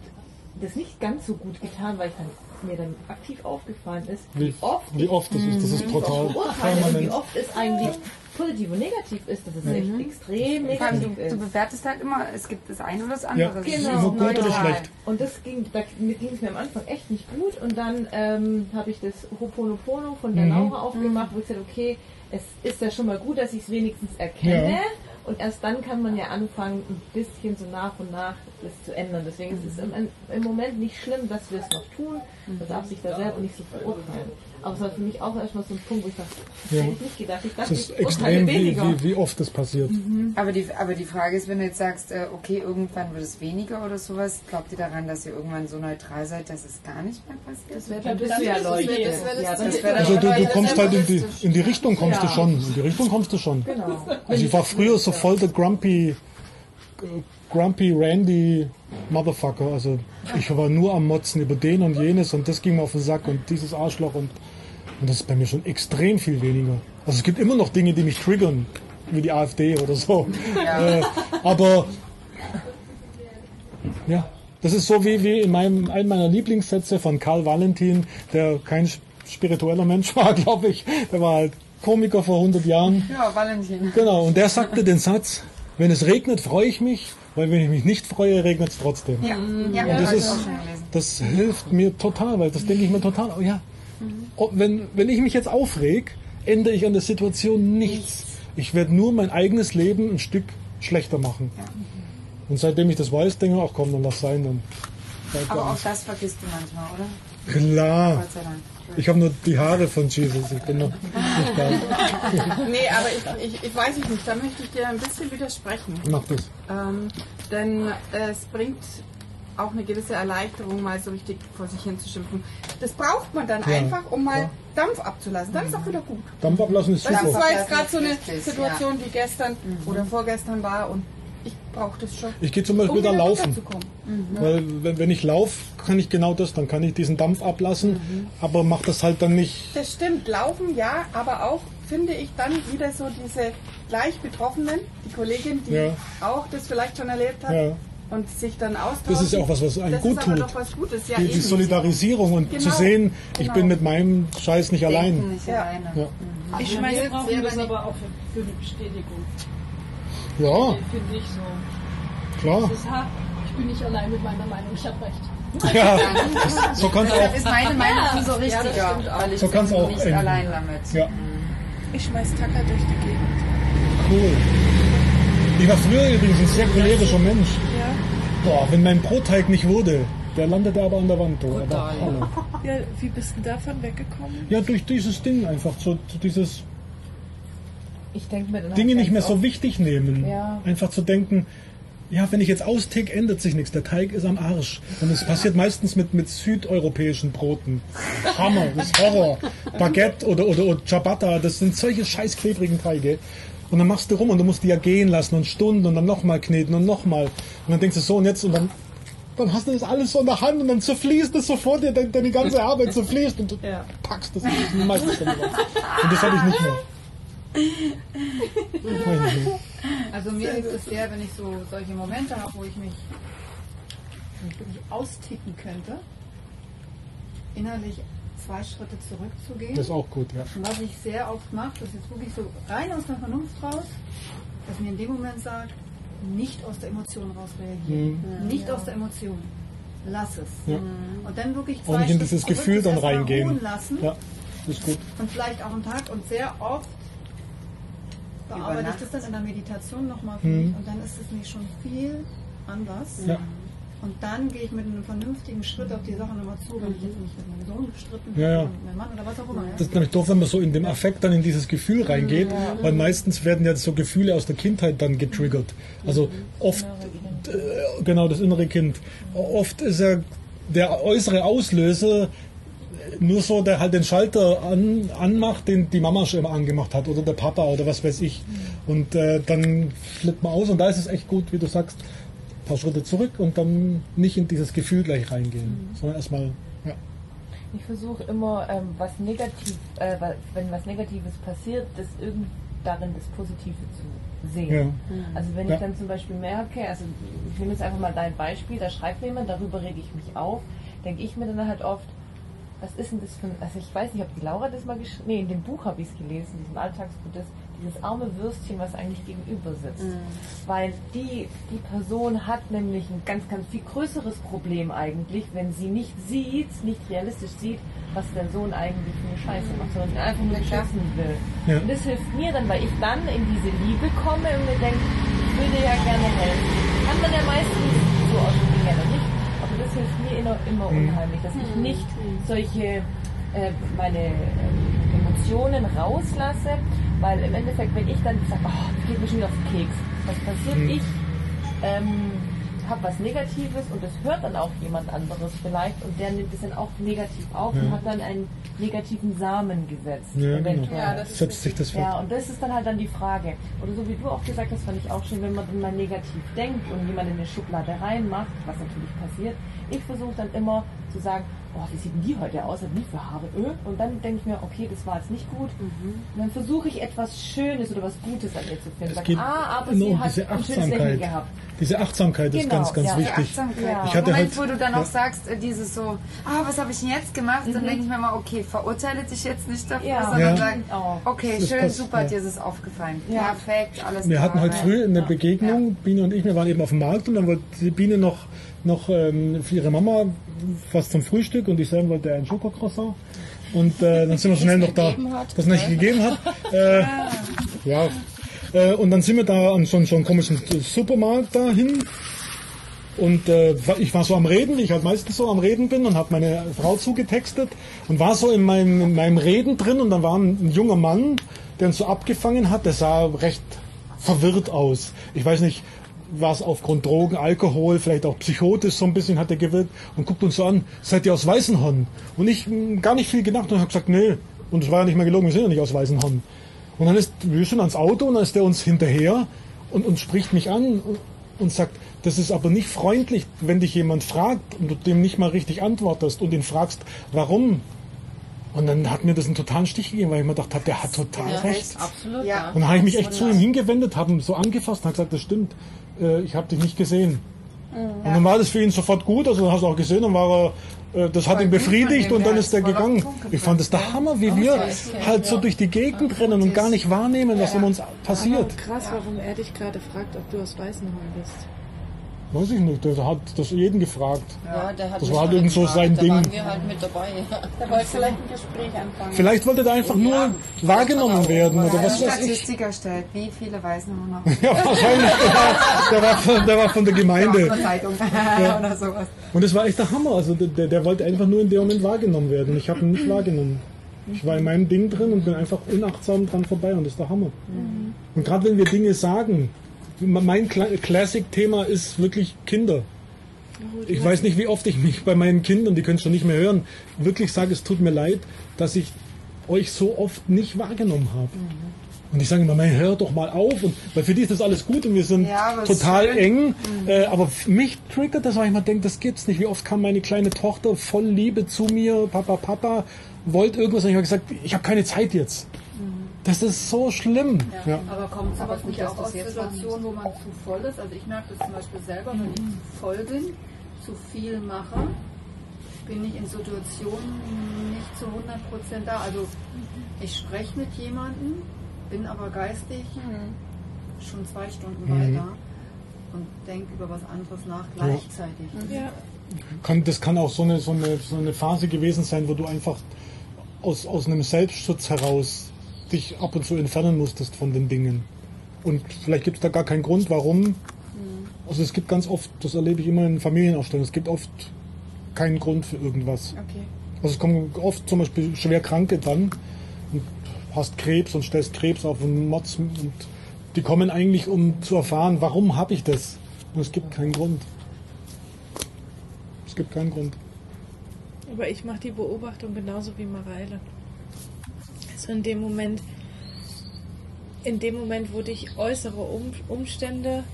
das nicht ganz so gut getan, weil ich dann mir dann aktiv aufgefallen ist, Wie, wie oft wie oft das ist, das ist brutal. Urteile und wie Permanent. oft es eigentlich positiv und negativ ist, dass es echt extrem negativ du, ist. du bewertest halt immer, es gibt das eine oder das Ja, andere. Ist genau. Ist gut oder neutral. schlecht? Und das ging, da ging es mir am Anfang echt nicht gut. Und dann ähm, habe ich das Hoponopono von der Mhm. Laura aufgemacht, wo ich gesagt okay, es ist ja schon mal gut, dass ich es wenigstens erkenne. Ja. Und erst dann kann man ja anfangen, ein bisschen so nach und nach das zu ändern. Deswegen ist es im, im Moment nicht schlimm, dass wir es noch tun. Man darf sich da selber nicht so verurteilen. Aber es war für mich auch erstmal so ein Punkt, wo ich dachte, das Ja. hätte ich nicht gedacht. Ich Das dachte, ist ich urteile extrem, wie, weniger. wie, wie oft das passiert. Aber die, aber die Frage ist, wenn du jetzt sagst, äh, okay, irgendwann wird es weniger oder sowas, glaubt ihr daran, dass ihr irgendwann so neutral seid, dass es gar nicht mehr passiert? Dann bist du ja Das wäre Also du, du das kommst wäre halt in die, in die Richtung kommst du Ja. schon. In die Richtung kommst du schon. Genau. Also ich war früher so voll der grumpy, äh, grumpy Randy Motherfucker. Also ich war nur am Motzen über den und jenes und das ging mir auf den Sack und dieses Arschloch und, und das ist bei mir schon extrem viel weniger. Also es gibt immer noch Dinge, die mich triggern, wie die AfD oder so. Äh, aber ja, das ist so wie, wie in meinem, einem meiner Lieblingssätze von Karl Valentin, der kein spiritueller Mensch war, glaube ich. Der war halt Komiker vor 100 Jahren. Ja, Valentin. Genau, und der sagte den Satz, wenn es regnet, freue ich mich, weil wenn ich mich nicht freue, regnet es trotzdem. Ja, ja, Und das ist, das hilft mir total, weil das denke ich mir total, oh ja, oh, wenn, wenn ich mich jetzt aufreg, ändere ich an der Situation nichts. Ich werde nur mein eigenes Leben ein Stück schlechter machen. Und seitdem ich das weiß, denke ich, ach komm, dann lass sein, dann Aber auch das vergisst du manchmal, oder? Klar, Gott sei Dank. ich habe nur die Haare von Jesus, ich bin noch nicht da. Nee, aber ich, ich, ich weiß es nicht, da möchte ich dir ein bisschen widersprechen. Mach das. Ähm, denn es bringt auch eine gewisse Erleichterung, mal so richtig vor sich hinzuschimpfen. Das braucht man dann Ja, einfach, um mal ja. Dampf abzulassen. Dann ist auch wieder gut. Dampf ablassen ist Das ist super. zwar jetzt gerade so eine Situation, die gestern oder vorgestern war und ich brauche das schon. Ich gehe zum Beispiel um da wieder laufen. runterzukommen. Weil wenn, wenn ich laufe, kann ich genau das, dann kann ich diesen Dampf ablassen, aber mach das halt dann nicht. Das stimmt, laufen ja, aber auch finde ich dann wieder so diese gleich Betroffenen, die Kollegin, die Ja. auch das vielleicht schon erlebt hat Ja. und sich dann austauschen. Das ist ja auch was, was einem das gut ist aber tut. doch was Gutes, ja Die, die. Solidarisierung und Genau, zu sehen, ich genau. bin mit meinem Scheiß nicht Denken allein. nicht Ja. alleine. Ja. Ich Wir schmeiße brauchen das aber auch für, für eine Bestätigung. Ja, Finde ich so. klar. Ich bin nicht allein mit meiner Meinung, ich habe recht. Ja, so kann es Deshalb auch. ist meine Meinung umso richtiger, weil ich So kann's auch nicht enden. allein damit. Ja, Ich schmeiß Tacker durch die Gegend. cool. Ich war früher übrigens ein sehr cholerischer Mensch. Boah, wenn mein Brotteig nicht wurde, der landete aber an der Wand. Oh, aber. Ja, wie bist du davon weggekommen? Ja, durch dieses Ding einfach, so, so dieses Ich denke mir dann Dinge nicht mehr so wichtig nehmen. Ja. Einfach zu denken, ja, wenn ich jetzt austick, ändert sich nichts. Der Teig ist am Arsch. Und es passiert meistens mit, mit südeuropäischen Broten. Hammer, das ist Horror. Baguette oder, oder, oder Ciabatta, das sind solche scheiß klebrigen Teige. Und dann machst du rum und du musst die ja gehen lassen und Stunden und dann nochmal kneten und nochmal. Und dann denkst du so und jetzt und dann, dann hast du das alles so in der Hand und dann zerfließt es sofort dir, deine, deine ganze Arbeit zerfließt und du packst das meistens. Und das habe ich nicht mehr. Also mir hilft es sehr, wenn ich so solche Momente habe, wo ich mich wirklich austicken könnte, innerlich zwei Schritte zurückzugehen. Das ist auch gut, ja. Und was ich sehr oft mache, das ist jetzt wirklich so rein aus der Vernunft raus, dass mir in dem Moment sagt, nicht aus der Emotion raus reagieren. Nicht aus der Emotion. Lass es. Mhm. Ja. Und dann wirklich Auch zwei nicht in Schritte dieses Gefühl dann reingehen. Lassen Ja, das ist gut. und vielleicht auch am Tag und sehr oft bearbeite ich das dann in der Meditation nochmal für Mhm. mich und dann ist es nämlich schon viel anders. Ja. Und dann gehe ich mit einem vernünftigen Schritt auf die Sache nochmal zu, wenn ich jetzt nicht mit meinem Sohn gestritten Ja, ja. habe, mit meinem Mann oder was auch immer. Ja. Das ist nämlich doof, wenn man so in dem Affekt dann in dieses Gefühl reingeht, weil meistens werden ja so Gefühle aus der Kindheit dann getriggert. Also oft, äh, genau, das innere Kind. Oft ist ja der äußere Auslöser nur so, der halt den Schalter an, anmacht, den die Mama schon immer angemacht hat oder der Papa oder was weiß ich. Und äh, dann flippt man aus und da ist es echt gut, wie du sagst, ein paar Schritte zurück und dann nicht in dieses Gefühl gleich reingehen, sondern erstmal, ja. Ich versuche immer, ähm, was negativ, äh, wenn was Negatives passiert, das irgend darin das Positive zu sehen. Ja. Also wenn Ja. ich dann zum Beispiel merke, also ich nehme jetzt einfach mal dein Beispiel, da schreibt mir jemand, darüber rege ich mich auf, denke ich mir dann halt oft, was ist denn das für ein, also ich weiß nicht, ob die Laura das mal geschrieben, nee, in dem Buch habe ich es gelesen, in diesem Alltagsbuddhist, dieses arme Würstchen, was eigentlich gegenüber sitzt. Weil die, die Person hat nämlich ein ganz, ganz viel größeres Problem eigentlich, wenn sie nicht sieht, nicht realistisch sieht, was der Sohn eigentlich für eine Scheiße macht, sondern ihn einfach nur schützen will. Ja. Und das hilft mir dann, weil ich dann in diese Liebe komme und mir denke, ich würde ja gerne helfen. Kann man ja meistens so aus dem Ding ja nicht, das hilft mir immer, immer unheimlich, dass ich nicht solche äh, meine äh, Emotionen rauslasse, weil im Endeffekt, wenn ich dann sage, oh, das geht mir schon wieder auf den Keks, was passiert? Mhm. Ich ähm, habe was Negatives und das hört dann auch jemand anderes vielleicht und der nimmt es dann auch negativ auf und Ja. hat dann einen negativen Samen gesetzt. Ja, eventuell. genau. Ja, das Setzt sich das fort. Ja, und das ist dann halt dann die Frage. Oder so wie du auch gesagt hast, fand ich auch schön, wenn man dann mal negativ denkt und jemand in eine Schublade reinmacht, was natürlich passiert. Ich versuche dann immer zu sagen, oh, wie sieht denn die heute aus? Hat die für Haare? Öh? Und dann denke ich mir, okay, das war jetzt nicht gut. Und dann versuche ich etwas Schönes oder was Gutes an ihr zu finden. Sag, ah, aber immer sie hat diese ein schönes Lächeln Achtsamkeit. gehabt. Diese Achtsamkeit ist Genau, ganz, ganz ja. Wichtig. Ja. Ich hatte Moment, halt- wo du dann ja. auch sagst, äh, dieses so, ah, was habe ich denn jetzt gemacht? Dann denke ich mir mal, okay, verurteile dich jetzt nicht dafür, Ja. sondern Ja. sag, Auch. okay, Das schön, passt, super, ja. dir ist es aufgefallen. Ja. Perfekt, alles Wir hatten klar. halt früh eine Begegnung, Biene und ich, wir waren eben auf dem Markt und dann wollte die Biene noch, noch ähm, für ihre Mama was zum Frühstück und ich selber wollte ein Schokocroissant. Und äh, dann sind wir schnell noch da, hat. das nicht gegeben hat. Äh, ja. Äh, und dann sind wir da an so, so einem komischen Supermarkt dahin. Und äh, ich war so am Reden, wie ich halt meistens so am Reden bin, und habe meine Frau zugetextet und war so in meinem, in meinem Reden drin. Und dann war ein, ein junger Mann, der uns so abgefangen hat, der sah recht verwirrt aus. Ich weiß nicht, was aufgrund Drogen, Alkohol, vielleicht auch psychotisch so ein bisschen hat er gewirkt und guckt uns so an, seid ihr aus Weißenhorn? Und ich mh, gar nicht viel gedacht und habe gesagt, nee. Und es war ja nicht mehr gelogen, wir sind ja nicht aus Weißenhorn. Und dann ist, wir sind ans Auto und dann ist der uns hinterher und, und spricht mich an und, und sagt, das ist aber nicht freundlich, wenn dich jemand fragt und du dem nicht mal richtig antwortest und ihn fragst, warum. Und dann hat mir das einen totalen Stich gegeben, weil ich mir gedacht habe, der hat total recht. Absolut. Ja. Und dann habe ich mich echt zu ihm hingewendet, habe ihn so angefasst und habe gesagt, das stimmt, äh, ich habe dich nicht gesehen. Und dann war das für ihn sofort gut, also hast du auch gesehen, dann war er, äh, das hat ihn befriedigt und dann ist er gegangen. Ich fand das der Hammer, wie wir halt so durch die Gegend rennen und gar nicht wahrnehmen, was um uns passiert. Krass, warum er dich gerade fragt, ob du aus Weißenhorn bist. Weiß ich nicht, der hat das jeden gefragt. Ja, der hat Das war halt irgend so sein da Ding. waren wir halt mit dabei. Da wollte vielleicht ein Gespräch anfangen. Vielleicht wollte er einfach nur wahrgenommen werden oder was weiß ich. Statistik erstellt, wie viele Weißen haben noch Ja, wahrscheinlich. Der war, der war, von, der war von der Gemeinde. Zeitung oder sowas. Und das war echt der Hammer. Also der, der, der wollte einfach nur in dem Moment wahrgenommen werden. Und ich habe ihn nicht wahrgenommen. Ich war in meinem Ding drin und bin einfach unachtsam dran vorbei und das ist der Hammer. Und gerade wenn wir Dinge sagen, mein Classic-Thema ist wirklich Kinder. Ich weiß nicht, wie oft ich mich bei meinen Kindern, die können es schon nicht mehr hören, wirklich sage, es tut mir leid, dass ich euch so oft nicht wahrgenommen habe. Und ich sage immer, man hört doch mal auf. Und, weil für die ist das alles gut und wir sind Ja, total schön. eng. Äh, aber mich triggert das, weil ich mal denke, das gibt's nicht. Wie oft kam meine kleine Tochter voll Liebe zu mir, Papa, Papa, wollte irgendwas. Und ich habe gesagt, ich habe keine Zeit jetzt. Das ist so schlimm. Ja. Aber kommt es Aber nicht auch das aus Situationen, wo man zu voll ist? Also ich merke das zum Beispiel selber, wenn ich zu voll bin, zu viel mache, bin ich in Situationen nicht zu 100% da. Also ich spreche mit jemandem, bin aber geistig schon zwei Stunden weiter und denke über was anderes nach gleichzeitig. Ja. Kann, das kann auch so eine, so, eine, so eine Phase gewesen sein, wo du einfach aus, aus einem Selbstschutz heraus dich ab und zu entfernen musstest von den Dingen. Und vielleicht gibt es da gar keinen Grund, warum. Also es gibt ganz oft, das erlebe ich immer in Familienaufstellungen, es gibt oft keinen Grund für irgendwas. Okay. Also es kommen oft zum Beispiel schwer Kranke dran und hast Krebs und stellst Krebs auf und Motz und die kommen eigentlich, um zu erfahren, warum habe ich das? Und es gibt keinen Grund. Es gibt keinen Grund. Aber ich mache die Beobachtung genauso wie Mareile. Also in dem Moment, in dem Moment, wo dich äußere um Umstände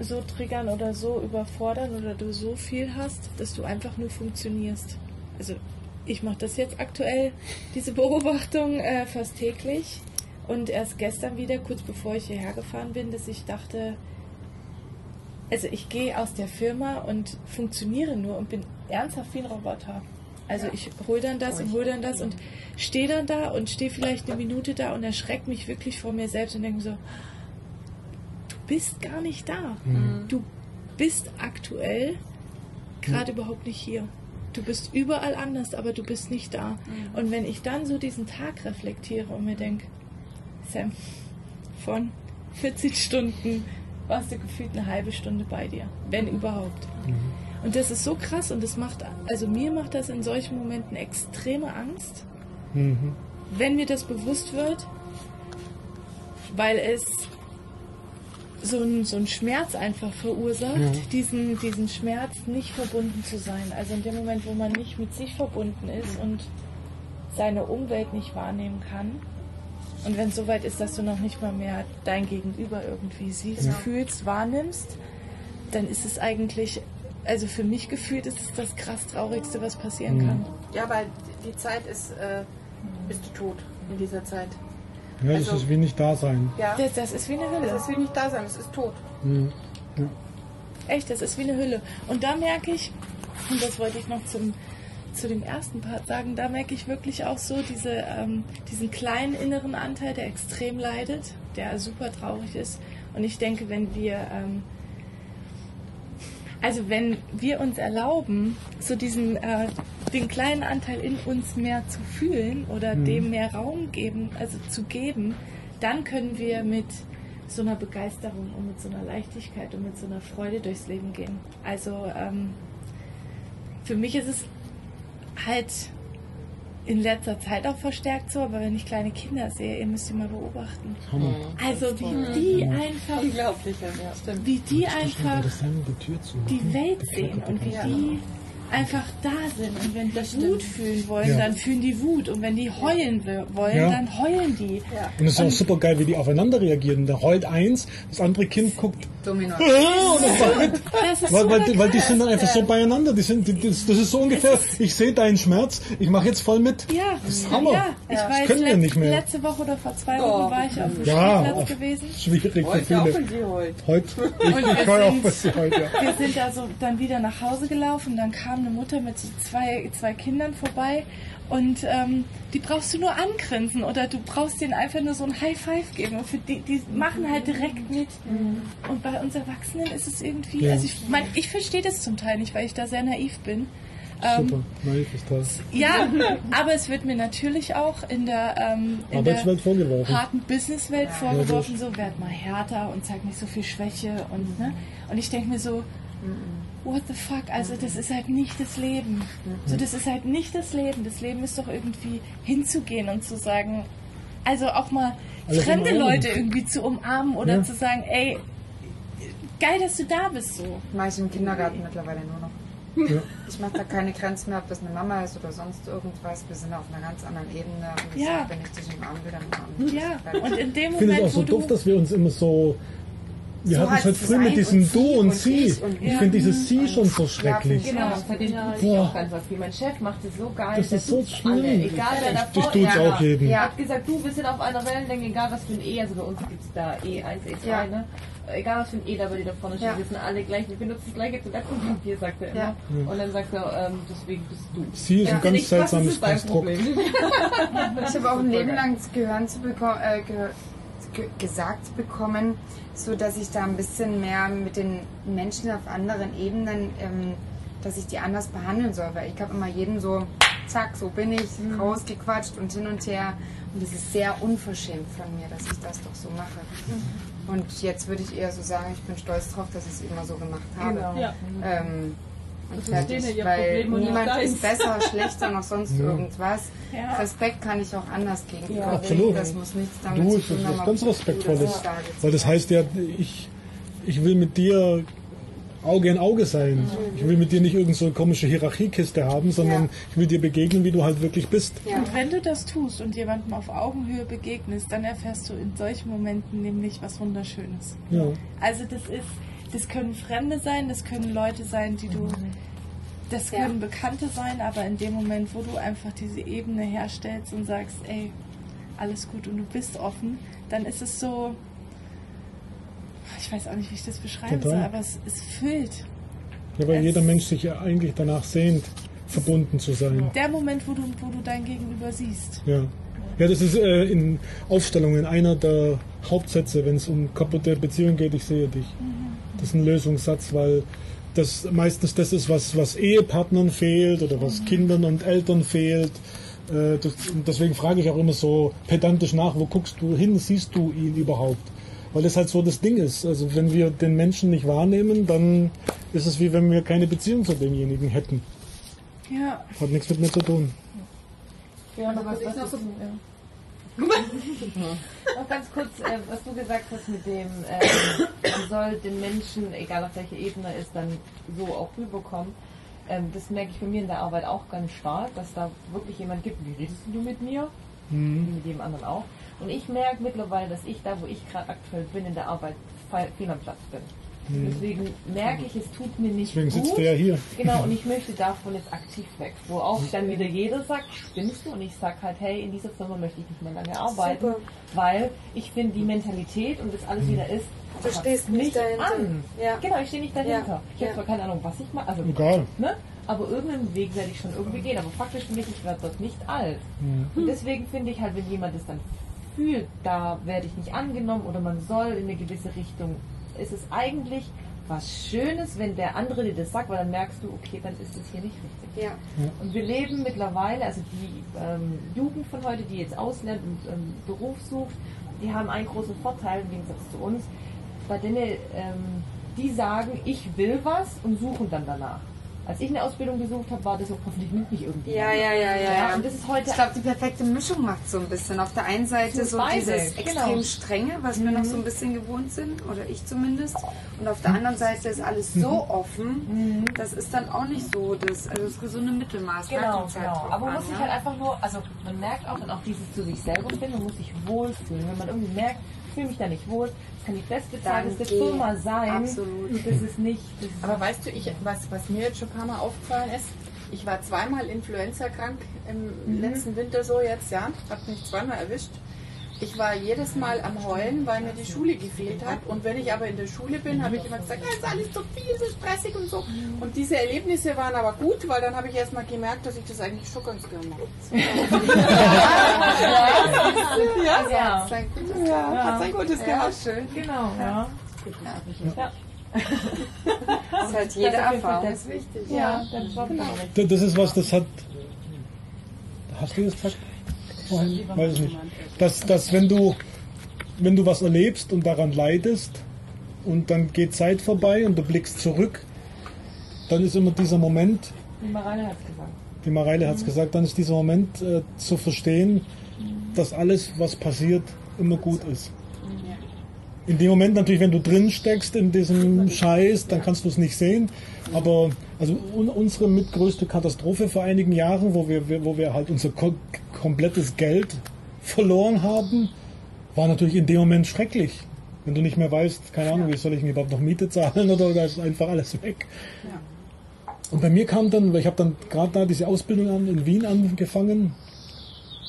so triggern oder so überfordern oder du so viel hast, dass du einfach nur funktionierst. Also ich mache das jetzt aktuell, diese Beobachtung äh, fast täglich. Und erst gestern wieder, kurz bevor ich hierher gefahren bin, dass ich dachte, also ich gehe aus der Firma und funktioniere nur und bin ernsthaft wie ein Roboter. Also ich hole dann das und hole dann das und stehe dann da und stehe vielleicht eine Minute da und erschrecke mich wirklich vor mir selbst und denke so, du bist gar nicht da. Du bist aktuell gerade überhaupt nicht hier. Du bist überall anders, aber du bist nicht da. Und wenn ich dann so diesen Tag reflektiere und mir denke, Sam, von 14 Stunden warst du gefühlt eine halbe Stunde bei dir, wenn überhaupt. Und das ist so krass und das macht, also mir macht das in solchen Momenten extreme Angst, Mhm. wenn mir das bewusst wird, weil es so einen so Schmerz einfach verursacht, Ja. diesen, diesen Schmerz nicht verbunden zu sein. Also in dem Moment, wo man nicht mit sich verbunden ist und seine Umwelt nicht wahrnehmen kann. Und wenn es soweit ist, dass du noch nicht mal mehr dein Gegenüber irgendwie siehst, Ja. fühlst, wahrnimmst, dann ist es eigentlich, also für mich gefühlt, ist es das krass Traurigste, was passieren Mhm. kann. Ja, weil die Zeit ist, äh, bist du tot in dieser Zeit. Ja, das Also- ist wie nicht da sein. Ja. Das, das ist wie eine Hölle. Es ist wie nicht da sein, es ist tot. Mhm. Ja. Echt, das ist wie eine Hülle. Und da merke ich, und das wollte ich noch zum, zu dem ersten Part sagen, da merke ich wirklich auch so diese, ähm, diesen kleinen inneren Anteil, der extrem leidet, der super traurig ist. Und ich denke, wenn wir, ähm, also wenn wir uns erlauben, so diesen, äh, den kleinen Anteil in uns mehr zu fühlen oder Mhm. dem mehr Raum geben, also zu geben, dann können wir mit so einer Begeisterung und mit so einer Leichtigkeit und mit so einer Freude durchs Leben gehen. Also ähm, für mich ist es halt in letzter Zeit auch verstärkt so, aber wenn ich kleine Kinder sehe, ihr müsst die mal beobachten. Hammer. Also wie die einfach, Unglaublich, ja. Stimmt. wie die einfach die Tür zu die machen. Welt sehen und wie die einfach da sind. Und wenn die Wut fühlen wollen, Ja. dann fühlen die Wut. Und wenn die heulen wollen, Ja. dann heulen die. Und es ist auch super geil, wie die aufeinander reagieren. Da heult eins, das andere Kind guckt. Domino. Ist Weil, weil, weil die sind dann einfach so beieinander. Die sind, die, das, das ist so ungefähr, ich sehe deinen Schmerz, ich mache jetzt voll mit. Ja, Das ist Hammer. ja. Ich Das jetzt können wir nicht mehr. letzte Woche oder vor zwei Wochen Oh. war ich auf dem Ja, Spielplatz gewesen. schwierig für Heute auch, viele. sie heult. Heute, ich, ich höre auch, sind- was sie heute, ja. Wir sind da so dann wieder nach Hause gelaufen. Dann kam eine Mutter mit so zwei, zwei Kindern vorbei. Und ähm, die brauchst du nur angrinsen oder du brauchst denen einfach nur so ein High Five geben. Und für die, die machen halt direkt mit. Und bei uns Erwachsenen ist es irgendwie, Ja. also ich mein, ich verstehe das zum Teil nicht, weil ich da sehr naiv bin. Ähm, Super, naiv ist toll. ja, aber es wird mir natürlich auch in der, ähm, in der harten Businesswelt vorgeworfen, so werd mal härter und zeig nicht so viel Schwäche und ne? Und ich denke mir so, what the fuck, also das ist halt nicht das Leben. So, das ist halt nicht das Leben. Das Leben ist doch irgendwie hinzugehen und zu sagen, also auch mal Alles fremde. Leute irgendwie zu umarmen oder Ja. zu sagen, ey, geil, dass du da bist so. Mache ich im Kindergarten mittlerweile nur noch. Ja. Ich mache da keine Grenzen mehr, ob das eine Mama ist oder sonst irgendwas. Wir sind auf einer ganz anderen Ebene. Und ich Ja. sag, wenn ich dich umarmen will, dann umarmen ich Ja, und in dem Ich finde es Moment, auch so doof, dass wir uns immer so. Wir So hatten es halt früher mit diesem und Du und und Sie. ich und Ich ja. finde dieses Sie schon so Ja, schrecklich. Genau, bei dem tue ich Boah. auch ganz was. Wie mein Chef macht es so geil. Das der ist so tut's alle, schlimm. Egal wer Ich- davor ich tut's ist. auch jedem. Er hat gesagt, du, sind auf einer Wellenlänge, egal was für ein E, also bei uns gibt es da E1, E2, Ja. ne? Egal was für ein E da bei dir da vorne steht, Ja. wir sind alle gleich, wir benutzen das gleiche Toilettenpapier, sagt er immer. Ja. Und dann sagt er, ähm, deswegen bist du. Sie ist ein Ja. ganz Nicht, was seltsames Konstrukt. Problem? Ich habe auch ein Leben lang das Gehören zu bekommen, äh, ge ge gesagt bekommen, so dass ich da ein bisschen mehr mit den Menschen auf anderen Ebenen, ähm, dass ich die anders behandeln soll. Weil ich habe immer jeden so, zack, so bin ich, rausgequatscht und hin und her. Und das ist sehr unverschämt von mir, dass ich das doch so mache. Und jetzt würde ich eher so sagen, ich bin stolz drauf, dass ich es immer so gemacht habe. Genau. Ja. Ähm, und fertig, ihr weil niemand ist besser, schlechter, noch sonst irgendwas. Ja. Respekt kann ich auch anders gegenüber. Ja, absolut. Das muss nichts damit Du, zu es tun ist haben, was ganz Respektvolles. Weil das heißt ja, ich, ich will mit dir Auge in Auge sein. Ich will mit dir nicht irgendeine so komische Hierarchiekiste haben, sondern Ja. ich will dir begegnen, wie du halt wirklich bist. Und wenn du das tust und jemandem auf Augenhöhe begegnest, dann erfährst du in solchen Momenten nämlich was Wunderschönes. Ja. Also das ist, das können Fremde sein, das können Leute sein, die du, das Ja. können Bekannte sein, aber in dem Moment, wo du einfach diese Ebene herstellst und sagst, ey, alles gut und du bist offen, dann ist es so, ich weiß auch nicht, wie ich das beschreiben Total. soll, aber es, es füllt. Ja, weil Es- jeder Mensch sich ja eigentlich danach sehnt, verbunden zu sein. Der Moment, wo du, wo du dein Gegenüber siehst. Ja. Ja, das ist äh, in Aufstellungen einer der Hauptsätze, wenn es um kaputte Beziehungen geht, ich sehe dich. Das ist ein Lösungssatz, weil das meistens das ist, was, was Ehepartnern fehlt oder was Kindern und Eltern fehlt. Äh, das, deswegen frage ich auch immer so pedantisch nach, wo guckst du hin, siehst du ihn überhaupt? Weil das halt so das Ding ist. Also wenn wir den Menschen nicht wahrnehmen, dann ist es wie wenn wir keine Beziehung zu demjenigen hätten. Ja. Hat nichts mit mir zu tun. Ja, aber was, ich was noch so- ja. Noch ganz kurz, äh, was du gesagt hast mit dem, ähm, man soll den Menschen, egal auf welcher Ebene ist, dann so auch rüberkommen. Ähm, das merke ich bei mir in der Arbeit auch ganz stark, dass da wirklich jemand gibt, wie redest du mit mir? Wie mit jedem anderen auch. Und ich merke mittlerweile, dass ich da, wo ich gerade aktuell bin, in der Arbeit fehl am Platz bin. Deswegen merke ich, es tut mir nicht Deswegen gut. sitzt du ja hier. Genau, und ich möchte davon jetzt aktiv weg. Wo auch dann wieder jeder sagt, spinnst du? Und ich sag halt, hey, in dieser Firma möchte ich nicht mehr lange arbeiten, Super. weil ich finde die Mentalität und das alles wieder ist, Du stehst nicht dahinter. an. Ja. Genau, ich stehe nicht dahinter. Ja. Ich habe Ja. zwar keine Ahnung, was ich mache, also Egal. ne? Aber irgendeinen Weg werde ich schon irgendwie gehen. Aber faktisch für mich, ich werde dort nicht alt. Und deswegen finde ich halt, wenn jemand es dann fühlt, da werde ich nicht angenommen oder man soll in eine gewisse Richtung, ist es eigentlich was Schönes, wenn der andere dir das sagt, weil dann merkst du, okay, dann ist es hier nicht richtig. Ja. Und wir leben mittlerweile, also die ähm, Jugend von heute, die jetzt auslernt und ähm, Beruf sucht, die haben einen großen Vorteil im Gegensatz zu uns, bei denen ähm, die sagen, ich will was und suchen dann danach. Als ich eine Ausbildung gesucht habe, war das so, hoffentlich nimmt mich irgendwie. Ja, ja, ja, ja, ja. Und das ist heute Ich glaube, die perfekte Mischung macht so ein bisschen. Auf der einen Seite so Beide, dieses genau. extrem strenge, was wir noch so ein bisschen gewohnt sind, oder ich zumindest. Und auf der anderen Seite ist alles so offen, das ist dann auch nicht so das, also das gesunde Mittelmaß. Genau, Bleibt uns halt genau. Aber man an, muss sich ne? halt einfach nur, also man merkt auch dann auch dieses zu sich selber finden, man muss sich wohlfühlen. Wenn man irgendwie merkt, ich fühle mich da nicht wohl, das kann die bestbezahlte Dann geh. Firma sein. Absolut. Das ist nicht. Das Aber weißt du, ich, was, was mir jetzt schon ein paar Mal aufgefallen ist, ich war zweimal Influenza-krank im letzten Winter so jetzt, ja, hat mich zweimal erwischt. Ich war jedes Mal am Heulen, weil mir die Schule gefehlt hat. Und wenn ich aber in der Schule bin, habe ich immer gesagt, "Ah, ist alles zu viel, so stressig und so. Und diese Erlebnisse waren aber gut, weil dann habe ich erst mal gemerkt, dass ich das eigentlich schon ganz gerne mache. ja, Ja. Hat sein gutes, ja, hat sein gutes Ja, gehabt. schön. Genau, ja. Ja, Das ist halt jede Das Erfahrung. Das ist wichtig. ja. Da- Das ist was, das hat. Hast du das gesagt? Vorhin? Weiß ich nicht. Dass, dass wenn du wenn du was erlebst und daran leidest und dann geht Zeit vorbei und du blickst zurück, dann ist immer dieser Moment, Die Mareile hat es gesagt. die Mareile hat es gesagt, dann ist dieser Moment äh, zu verstehen, dass alles, was passiert, immer gut ist. In dem Moment natürlich, wenn du drin steckst in diesem Scheiß, dann kannst du es nicht sehen. Aber also un unsere mitgrößte Katastrophe vor einigen Jahren, wo wir, wo wir halt unser komplettes Geld verloren haben, war natürlich in dem Moment schrecklich. Wenn du nicht mehr weißt, keine Ahnung, wie soll ich mir überhaupt noch Miete zahlen oder da ist einfach alles weg. Und bei mir kam dann, weil ich habe dann gerade da diese Ausbildung an, in Wien angefangen,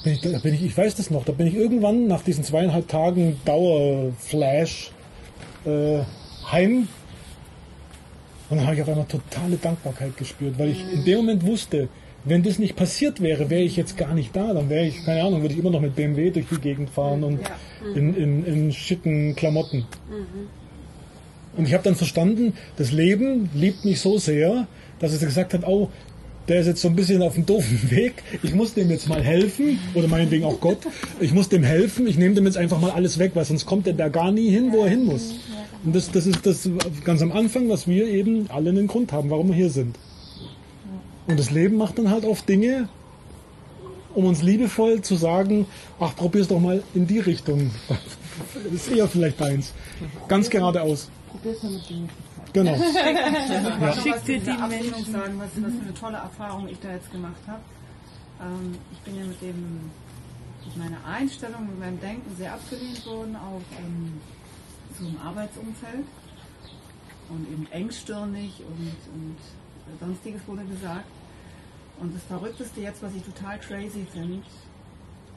bin ich, da bin ich, ich weiß das noch, da bin ich irgendwann nach diesen zweieinhalb Tagen Dauerflash äh, heim und dann habe ich auf einmal totale Dankbarkeit gespürt, weil ich in dem Moment wusste, wenn das nicht passiert wäre, wäre ich jetzt gar nicht da. Dann wäre ich, keine Ahnung, würde ich immer noch mit BMW durch die Gegend fahren und in, in, in schicken Klamotten. Und ich habe dann verstanden, das Leben liebt mich so sehr, dass es gesagt hat, oh, der ist jetzt so ein bisschen auf dem doofen Weg. Ich muss dem jetzt mal helfen, oder meinetwegen auch Gott. Ich muss dem helfen, ich nehme dem jetzt einfach mal alles weg, weil sonst kommt er da gar nie hin, wo er hin muss. Und das, das ist das ganz am Anfang, was wir eben alle einen Grund haben, warum wir hier sind. Und das Leben macht dann halt oft Dinge, um uns liebevoll zu sagen, ach, probier's doch mal in die Richtung. Das ist eher vielleicht deins. Ganz geradeaus. Probier's mal mit Gemütlichkeit. Genau. Ich Ja. Schick dir die Menschen. sagen, was, was für eine tolle Erfahrung ich da jetzt gemacht habe. Ähm, ich bin ja mit dem mit meiner Einstellung, mit meinem Denken sehr abgelehnt worden, auch ähm, so im Arbeitsumfeld. Und eben engstirnig und, und sonstiges wurde gesagt. Und das Verrückteste jetzt, was ich total crazy finde,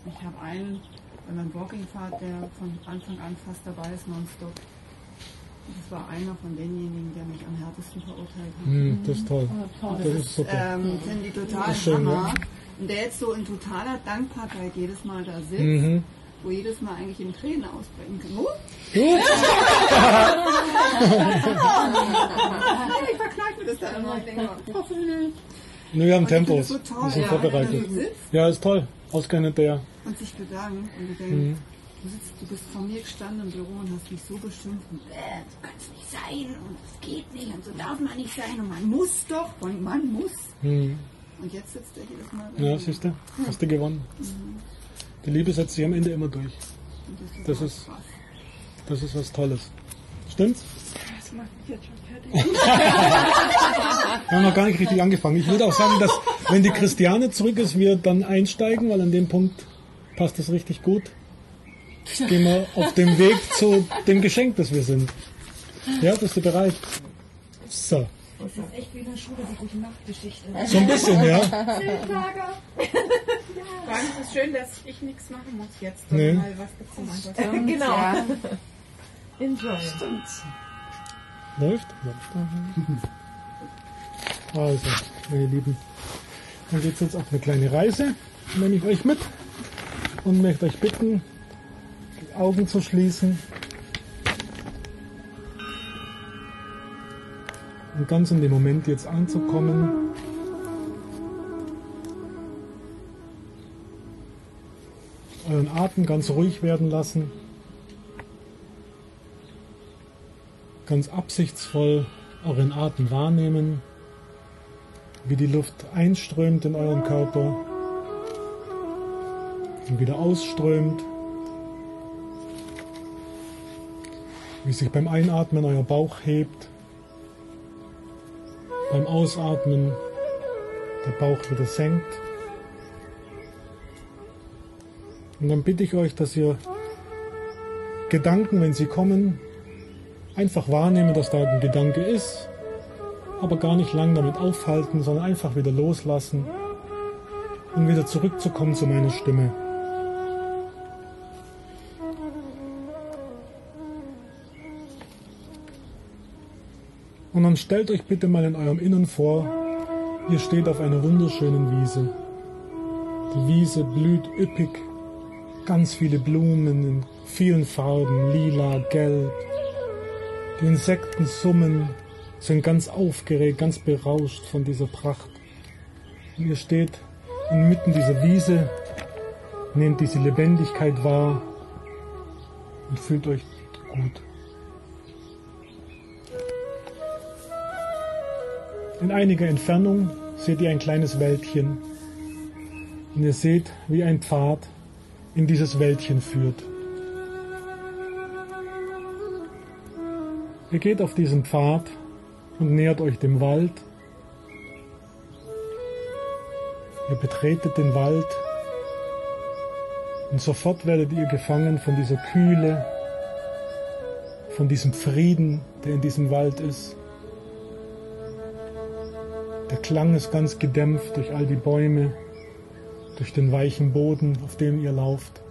ich habe einen, wenn man Walking fahrt, der von Anfang an fast dabei ist, nonstop. Das war einer von denjenigen, der mich am härtesten verurteilt hat. Hm, das ist toll. Und Das ist super. ähm, finde ich total Das ist schön, Hammer. ja. Und der jetzt so in totaler Dankbarkeit jedes Mal da sitzt, Mhm. wo jedes Mal eigentlich in Tränen ausbrechen kann. Oh, ich verkneif mir das da immer. Ich denke, oh, Nee, wir haben Tempos. das so toll, Wir sind ja, vorbereitet. du. Ja, ist toll. Ausgerechnet der. und sich bedankt und du denkst, Mhm. du, sitzt, du bist vor mir gestanden im Büro und hast mich so beschimpft und äh, so kann es nicht sein und es geht nicht und so darf man nicht sein und man muss doch und man muss. Hm. Und jetzt sitzt er jedes Mal Ja, siehst du? Hast du gewonnen. Mhm. Die Liebe setzt sich am Ende immer durch. Und das ist, Das ist-. Das ist was Tolles. Stimmt's? Das macht mich jetzt schon fertig. Wir haben noch gar nicht richtig angefangen. Ich würde auch sagen, dass wenn die Christiane zurück ist, wir dann einsteigen, weil an dem Punkt passt es richtig gut. Gehen wir auf dem Weg zu dem Geschenk, das wir sind. Ja, bist du bereit? So, Das ist echt wie in der Schule, die gute Nachtgeschichte. so ein bisschen, ja. Vor allem ist es schön, dass ich nichts machen muss jetzt, Nee. mal was bekommen. Genau. Ja. Enjoy. Läuft? Ja. Also, meine Lieben, dann geht's jetzt auf eine kleine Reise. Nehme ich euch mit und möchte euch bitten, die Augen zu schließen. Und ganz in dem Moment jetzt anzukommen. Euren Atem ganz ruhig werden lassen. Ganz absichtsvoll euren Atem wahrnehmen, wie die Luft einströmt in euren Körper und wieder ausströmt, wie sich beim Einatmen euer Bauch hebt, beim Ausatmen der Bauch wieder senkt. Und dann bitte ich euch, dass ihr Gedanken, wenn sie kommen, einfach wahrnehmen, dass da ein Gedanke ist, aber gar nicht lang damit aufhalten, sondern einfach wieder loslassen und wieder zurückzukommen zu meiner Stimme. Und dann stellt euch bitte mal in eurem Innern vor, ihr steht auf einer wunderschönen Wiese. Die Wiese blüht üppig, ganz viele Blumen in vielen Farben, lila, gelb, die Insekten summen, sind ganz aufgeregt, ganz berauscht von dieser Pracht. Und ihr steht inmitten dieser Wiese, nehmt diese Lebendigkeit wahr und fühlt euch gut. In einiger Entfernung seht ihr ein kleines Wäldchen und ihr seht, wie ein Pfad in dieses Wäldchen führt. Ihr geht auf diesen Pfad und nähert euch dem Wald. Ihr betretet den Wald und sofort werdet ihr gefangen von dieser Kühle, von diesem Frieden, der in diesem Wald ist. Der Klang ist ganz gedämpft durch all die Bäume, durch den weichen Boden, auf dem ihr lauft.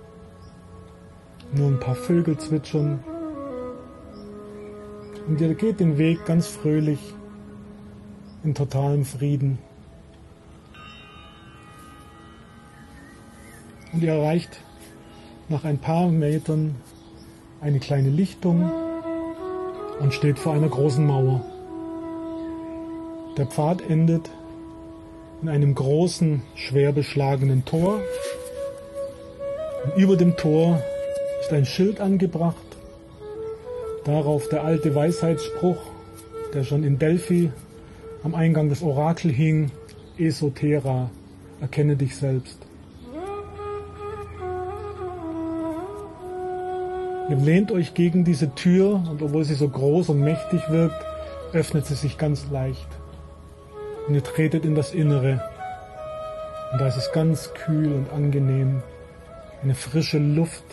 Nur ein paar Vögel zwitschern und ihr geht den Weg ganz fröhlich, in totalem Frieden. Und ihr erreicht nach ein paar Metern eine kleine Lichtung und steht vor einer großen Mauer. Der Pfad endet in einem großen, schwer beschlagenen Tor. Und über dem Tor ist ein Schild angebracht, Darauf der alte Weisheitsspruch, der schon in Delphi am Eingang des Orakel hing, Esotera, erkenne dich selbst. Ihr lehnt euch gegen diese Tür und obwohl sie so groß und mächtig wirkt, öffnet sie sich ganz leicht. Und ihr tretet in das Innere. Und da ist es ganz kühl und angenehm. Eine frische Luft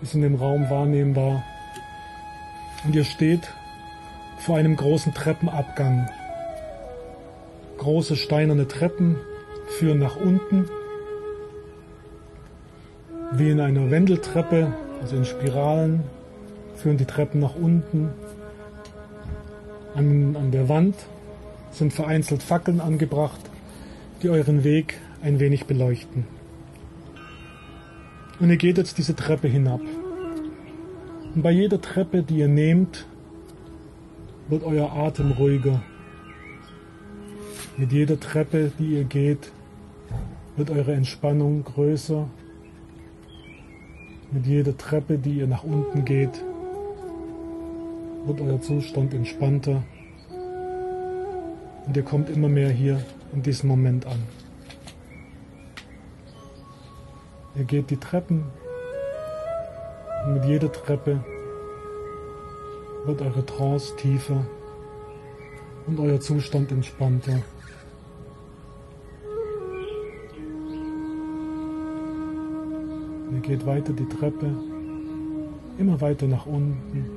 ist in dem Raum wahrnehmbar. Und ihr steht vor einem großen Treppenabgang. Große steinerne Treppen führen nach unten, wie in einer Wendeltreppe, also in Spiralen, führen die Treppen nach unten. An, an der Wand sind vereinzelt Fackeln angebracht, die euren Weg ein wenig beleuchten. Und ihr geht jetzt diese Treppe hinab. Und bei jeder Treppe, die ihr nehmt, wird euer Atem ruhiger. Mit jeder Treppe, die ihr geht, wird eure Entspannung größer. Mit jeder Treppe, die ihr nach unten geht, wird euer Zustand entspannter. Und ihr kommt immer mehr hier in diesem Moment an. Ihr geht die Treppen mit jeder Treppe wird eure Trance tiefer und euer Zustand entspannter. Ihr geht weiter die Treppe, immer weiter nach unten.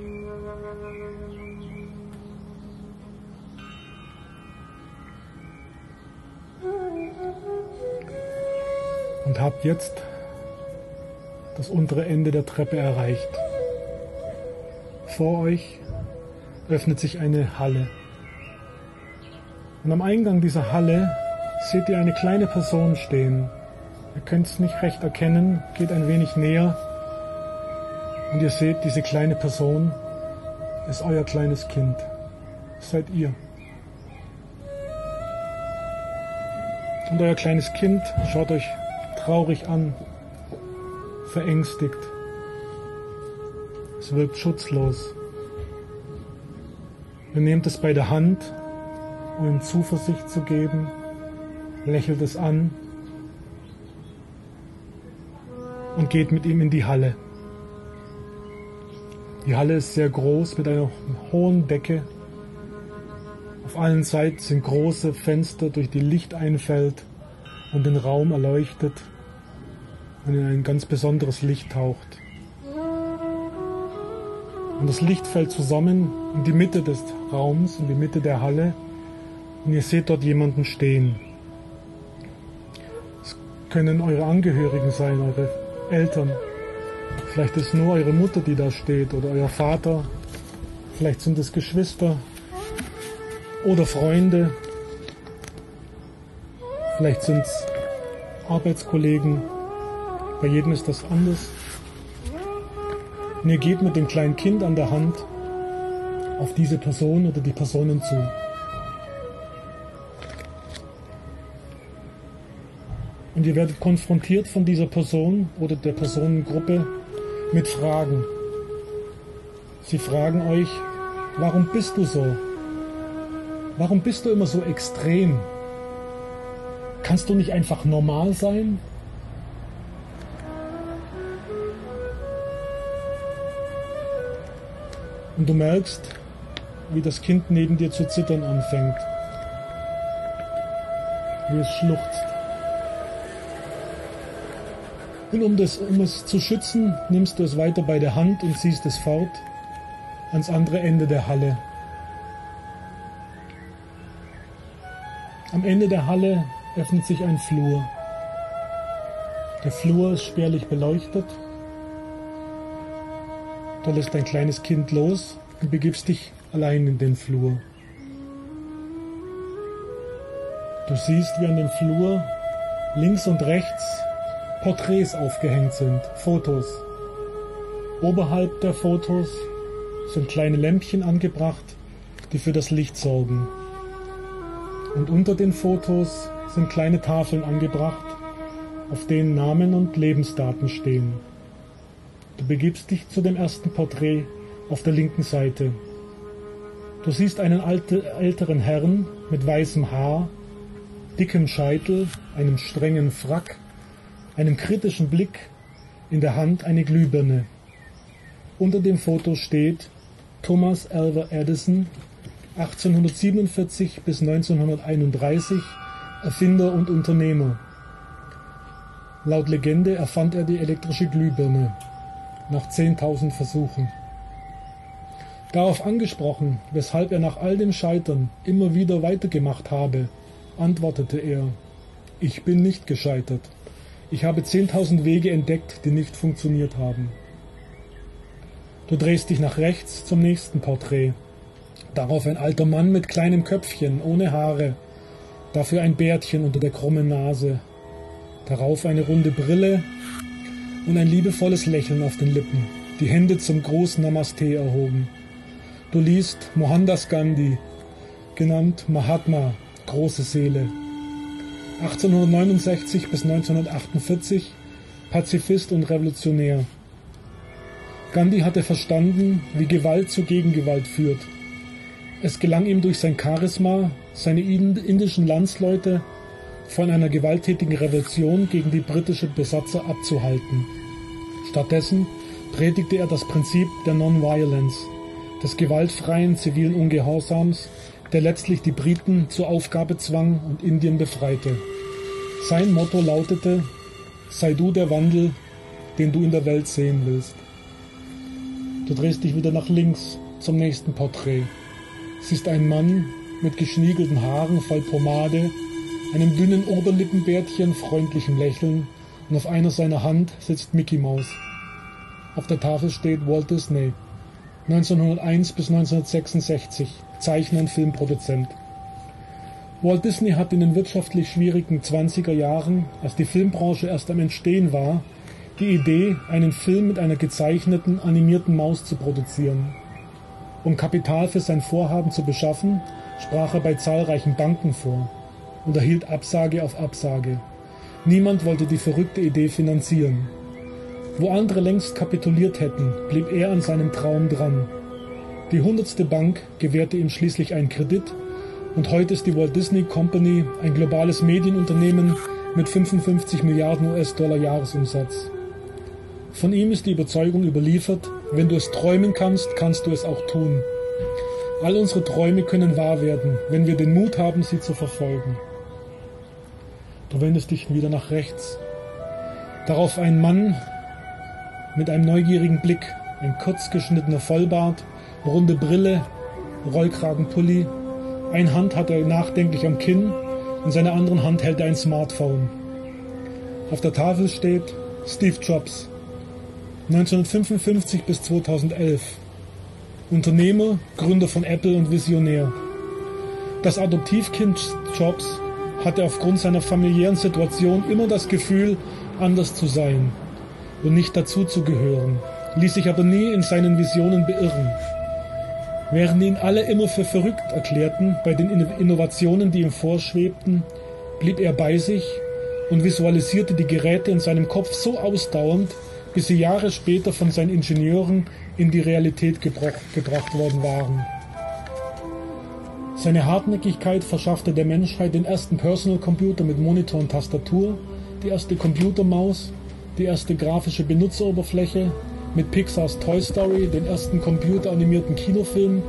Und habt jetzt das untere Ende der Treppe erreicht. Vor euch öffnet sich eine Halle. Und am Eingang dieser Halle seht ihr eine kleine Person stehen. Ihr könnt es nicht recht erkennen, geht ein wenig näher und ihr seht, diese kleine Person ist euer kleines Kind. Das seid ihr. Und euer kleines Kind schaut euch traurig an, verängstigt. Es wirkt schutzlos. Ihr nehmt es bei der Hand, um ihm Zuversicht zu geben, lächelt es an und geht mit ihm in die Halle. Die Halle ist sehr groß mit einer hohen Decke. Auf allen Seiten sind große Fenster, durch die Licht einfällt und den Raum erleuchtet und in ein ganz besonderes Licht taucht. Und das Licht fällt zusammen in die Mitte des Raums, in die Mitte der Halle. Und ihr seht dort jemanden stehen. Es können eure Angehörigen sein, eure Eltern. Vielleicht ist nur eure Mutter, die da steht, oder euer Vater. Vielleicht sind es Geschwister oder Freunde. Vielleicht sind es Arbeitskollegen. Bei jedem ist das anders. Und ihr geht mit dem kleinen Kind an der Hand auf diese Person oder die Personen zu. Und ihr werdet konfrontiert von dieser Person oder der Personengruppe mit Fragen. Sie fragen euch, warum bist du so? Warum bist du immer so extrem? Kannst du nicht einfach normal sein? Und du merkst, wie das Kind neben dir zu zittern anfängt. Wie es schluchzt. Und um, das, um es zu schützen, nimmst du es weiter bei der Hand und ziehst es fort ans andere Ende der Halle. Am Ende der Halle öffnet sich ein Flur. Der Flur ist spärlich beleuchtet Du lässt dein kleines Kind los und begibst dich allein in den Flur. Du siehst, wie an dem Flur links und rechts Porträts aufgehängt sind, Fotos. Oberhalb der Fotos sind kleine Lämpchen angebracht, die für das Licht sorgen. Und unter den Fotos sind kleine Tafeln angebracht, auf denen Namen und Lebensdaten stehen. Du begibst dich zu dem ersten Porträt auf der linken Seite. Du siehst einen alte, älteren Herrn mit weißem Haar, dickem Scheitel, einem strengen Frack, einem kritischen Blick, in der Hand eine Glühbirne. Unter dem Foto steht Thomas Alva Edison, 1847 bis 1931 Erfinder und Unternehmer. Laut Legende erfand er die elektrische Glühbirne nach 10.000 Versuchen. Darauf angesprochen, weshalb er nach all dem Scheitern immer wieder weitergemacht habe, antwortete er, ich bin nicht gescheitert. Ich habe 10.000 Wege entdeckt, die nicht funktioniert haben. Du drehst dich nach rechts zum nächsten Porträt. Darauf ein alter Mann mit kleinem Köpfchen, ohne Haare, dafür ein Bärtchen unter der krummen Nase, darauf eine runde Brille und ein liebevolles Lächeln auf den Lippen, die Hände zum großen Namaste erhoben. Du liest Mohandas Gandhi, genannt Mahatma, große Seele. 1869 bis 1948 Pazifist und Revolutionär. Gandhi hatte verstanden, wie Gewalt zu Gegengewalt führt. Es gelang ihm durch sein Charisma, seine indischen Landsleute von einer gewalttätigen Revolution gegen die britische Besatzer abzuhalten. Stattdessen predigte er das Prinzip der Non-Violence, des gewaltfreien zivilen Ungehorsams, der letztlich die Briten zur Aufgabe zwang und Indien befreite. Sein Motto lautete, sei du der Wandel, den du in der Welt sehen willst. Du drehst dich wieder nach links zum nächsten Porträt. Siehst einen Mann mit geschniegelten Haaren voll Pomade, einem dünnen Oberlippenbärtchen, freundlichem Lächeln und auf einer seiner Hand sitzt Mickey Mouse. Auf der Tafel steht Walt Disney, 1901 bis 1966, Zeichner und Filmproduzent. Walt Disney hat in den wirtschaftlich schwierigen 20er Jahren, als die Filmbranche erst am Entstehen war, die Idee, einen Film mit einer gezeichneten, animierten Maus zu produzieren. Um Kapital für sein Vorhaben zu beschaffen, sprach er bei zahlreichen Banken vor und erhielt Absage auf Absage. Niemand wollte die verrückte Idee finanzieren. Wo andere längst kapituliert hätten, blieb er an seinem Traum dran. Die hundertste Bank gewährte ihm schließlich einen Kredit und heute ist die Walt Disney Company ein globales Medienunternehmen mit 55 Milliarden US-Dollar Jahresumsatz. Von ihm ist die Überzeugung überliefert, wenn du es träumen kannst, kannst du es auch tun. All unsere Träume können wahr werden, wenn wir den Mut haben, sie zu verfolgen. Du wendest dich wieder nach rechts. Darauf ein Mann mit einem neugierigen Blick, ein kurz geschnittener Vollbart, runde Brille, Rollkragenpulli. Eine Hand hat er nachdenklich am Kinn, in seiner anderen Hand hält er ein Smartphone. Auf der Tafel steht Steve Jobs, 1955 bis 2011. Unternehmer, Gründer von Apple und Visionär. Das Adoptivkind Jobs hatte aufgrund seiner familiären Situation immer das Gefühl, anders zu sein und nicht dazu zu gehören, ließ sich aber nie in seinen Visionen beirren. Während ihn alle immer für verrückt erklärten bei den Innovationen, die ihm vorschwebten, blieb er bei sich und visualisierte die Geräte in seinem Kopf so ausdauernd, bis sie Jahre später von seinen Ingenieuren in die Realität gebracht worden waren. Seine Hartnäckigkeit verschaffte der Menschheit den ersten Personal Computer mit Monitor und Tastatur, die erste Computermaus, die erste grafische Benutzeroberfläche, mit Pixars Toy Story den ersten computeranimierten Kinofilm,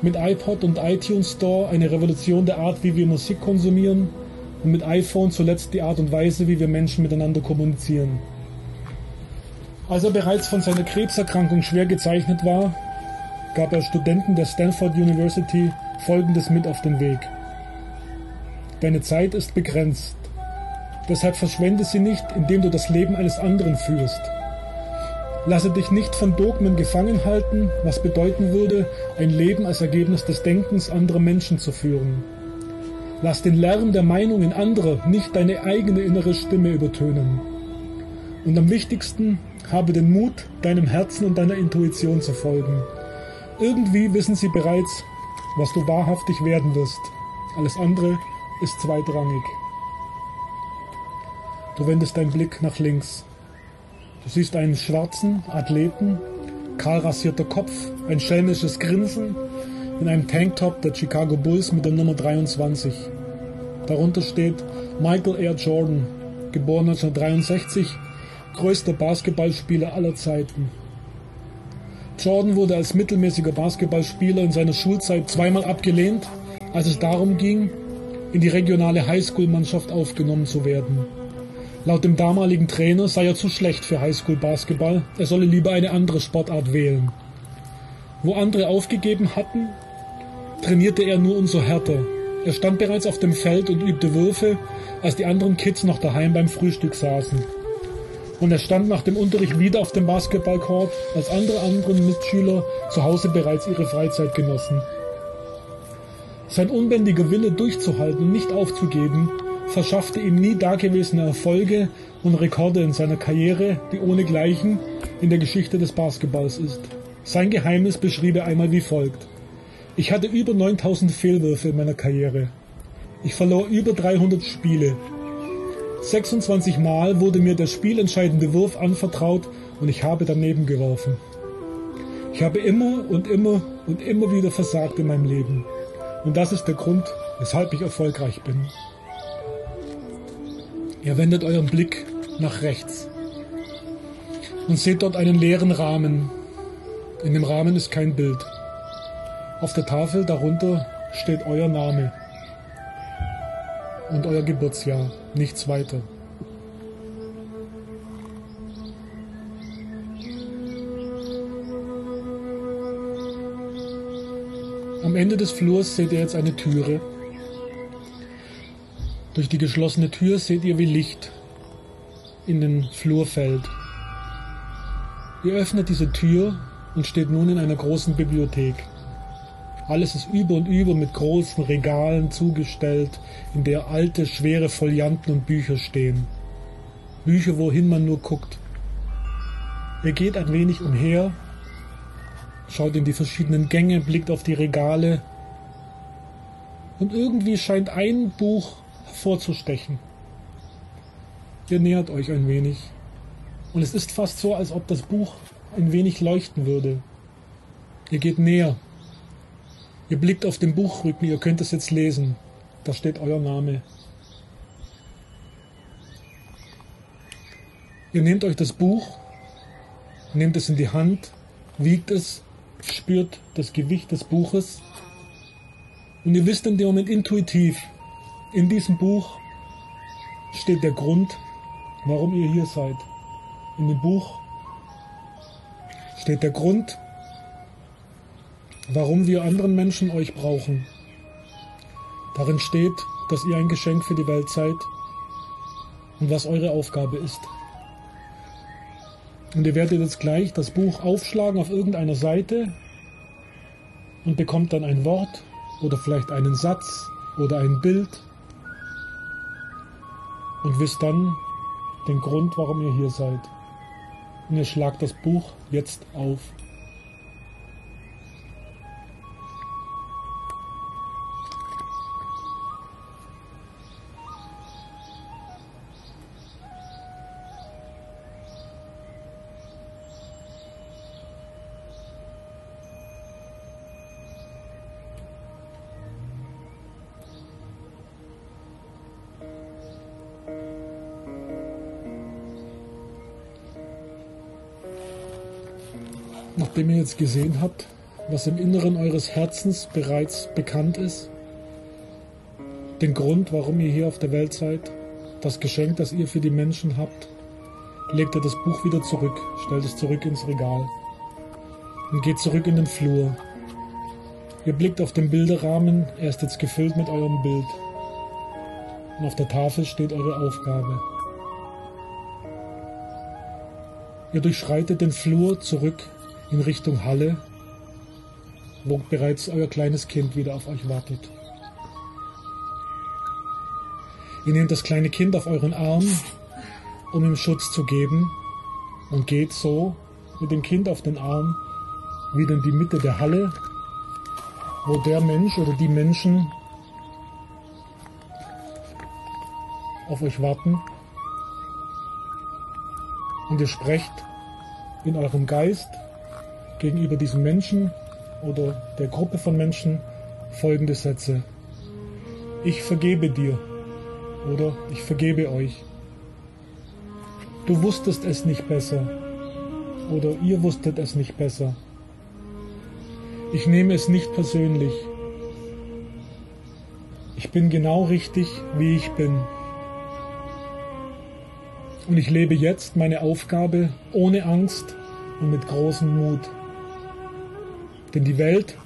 mit iPod und iTunes Store eine Revolution der Art, wie wir Musik konsumieren und mit iPhone zuletzt die Art und Weise, wie wir Menschen miteinander kommunizieren. Als er bereits von seiner Krebserkrankung schwer gezeichnet war, gab er Studenten der Stanford University Folgendes mit auf den Weg. Deine Zeit ist begrenzt. Deshalb verschwende sie nicht, indem du das Leben eines anderen führst. Lasse dich nicht von Dogmen gefangen halten, was bedeuten würde, ein Leben als Ergebnis des Denkens anderer Menschen zu führen. Lass den Lärm der Meinungen anderer nicht deine eigene innere Stimme übertönen. Und am wichtigsten, habe den Mut, deinem Herzen und deiner Intuition zu folgen. Irgendwie wissen sie bereits, was du wahrhaftig werden wirst. Alles andere ist zweitrangig. Du wendest deinen Blick nach links. Du siehst einen schwarzen Athleten, kahl rasierter Kopf, ein schelmisches Grinsen in einem Tanktop der Chicago Bulls mit der Nummer 23. Darunter steht Michael Air Jordan, geboren 1963, größter Basketballspieler aller Zeiten. Jordan wurde als mittelmäßiger Basketballspieler in seiner Schulzeit zweimal abgelehnt, als es darum ging, in die regionale Highschool-Mannschaft aufgenommen zu werden. Laut dem damaligen Trainer sei er zu schlecht für Highschool-Basketball, er solle lieber eine andere Sportart wählen. Wo andere aufgegeben hatten, trainierte er nur umso härter. Er stand bereits auf dem Feld und übte Würfe, als die anderen Kids noch daheim beim Frühstück saßen. Und er stand nach dem Unterricht wieder auf dem Basketballkorb, als andere andere Mitschüler zu Hause bereits ihre Freizeit genossen. Sein unbändiger Wille durchzuhalten und nicht aufzugeben, verschaffte ihm nie dagewesene Erfolge und Rekorde in seiner Karriere, die ohnegleichen in der Geschichte des Basketballs ist. Sein Geheimnis beschrieb er einmal wie folgt. Ich hatte über 9000 Fehlwürfe in meiner Karriere. Ich verlor über 300 Spiele. 26 Mal wurde mir der spielentscheidende Wurf anvertraut und ich habe daneben geworfen. Ich habe immer und immer und immer wieder versagt in meinem Leben. Und das ist der Grund, weshalb ich erfolgreich bin. Ihr wendet euren Blick nach rechts und seht dort einen leeren Rahmen. In dem Rahmen ist kein Bild. Auf der Tafel darunter steht euer Name und euer Geburtsjahr, nichts weiter. Am Ende des Flurs seht ihr jetzt eine Türe. Durch die geschlossene Tür seht ihr, wie Licht in den Flur fällt. Ihr öffnet diese Tür und steht nun in einer großen Bibliothek. Alles ist über und über mit großen Regalen zugestellt, in der alte, schwere Folianten und Bücher stehen. Bücher, wohin man nur guckt. Ihr geht ein wenig umher, schaut in die verschiedenen Gänge, blickt auf die Regale und irgendwie scheint ein Buch hervorzustechen. Ihr nähert euch ein wenig und es ist fast so, als ob das Buch ein wenig leuchten würde. Ihr geht näher Ihr blickt auf den Buchrücken, ihr könnt es jetzt lesen. Da steht euer Name. Ihr nehmt euch das Buch, nehmt es in die Hand, wiegt es, spürt das Gewicht des Buches und ihr wisst in dem Moment intuitiv, in diesem Buch steht der Grund, warum ihr hier seid. In dem Buch steht der Grund, warum wir anderen Menschen euch brauchen. Darin steht, dass ihr ein Geschenk für die Welt seid und was eure Aufgabe ist. Und ihr werdet jetzt gleich das Buch aufschlagen auf irgendeiner Seite und bekommt dann ein Wort oder vielleicht einen Satz oder ein Bild und wisst dann den Grund, warum ihr hier seid. Und ihr schlagt das Buch jetzt auf. Nachdem ihr jetzt gesehen habt, was im Inneren eures Herzens bereits bekannt ist, den Grund, warum ihr hier auf der Welt seid, das Geschenk, das ihr für die Menschen habt, legt ihr das Buch wieder zurück, stellt es zurück ins Regal und geht zurück in den Flur. Ihr blickt auf den Bilderrahmen, er ist jetzt gefüllt mit eurem Bild. Und auf der Tafel steht eure Aufgabe. Ihr durchschreitet den Flur zurück in Richtung Halle, wo bereits euer kleines Kind wieder auf euch wartet. Ihr nehmt das kleine Kind auf euren Arm, um ihm Schutz zu geben und geht so mit dem Kind auf den Arm wieder in die Mitte der Halle, wo der Mensch oder die Menschen auf euch warten und ihr sprecht in eurem Geist gegenüber diesem Menschen oder der Gruppe von Menschen folgende Sätze. Ich vergebe dir oder ich vergebe euch. Du wusstest es nicht besser oder ihr wusstet es nicht besser. Ich nehme es nicht persönlich. Ich bin genau richtig, wie ich bin. Und ich lebe jetzt meine Aufgabe ohne Angst und mit großem Mut. Denn die Welt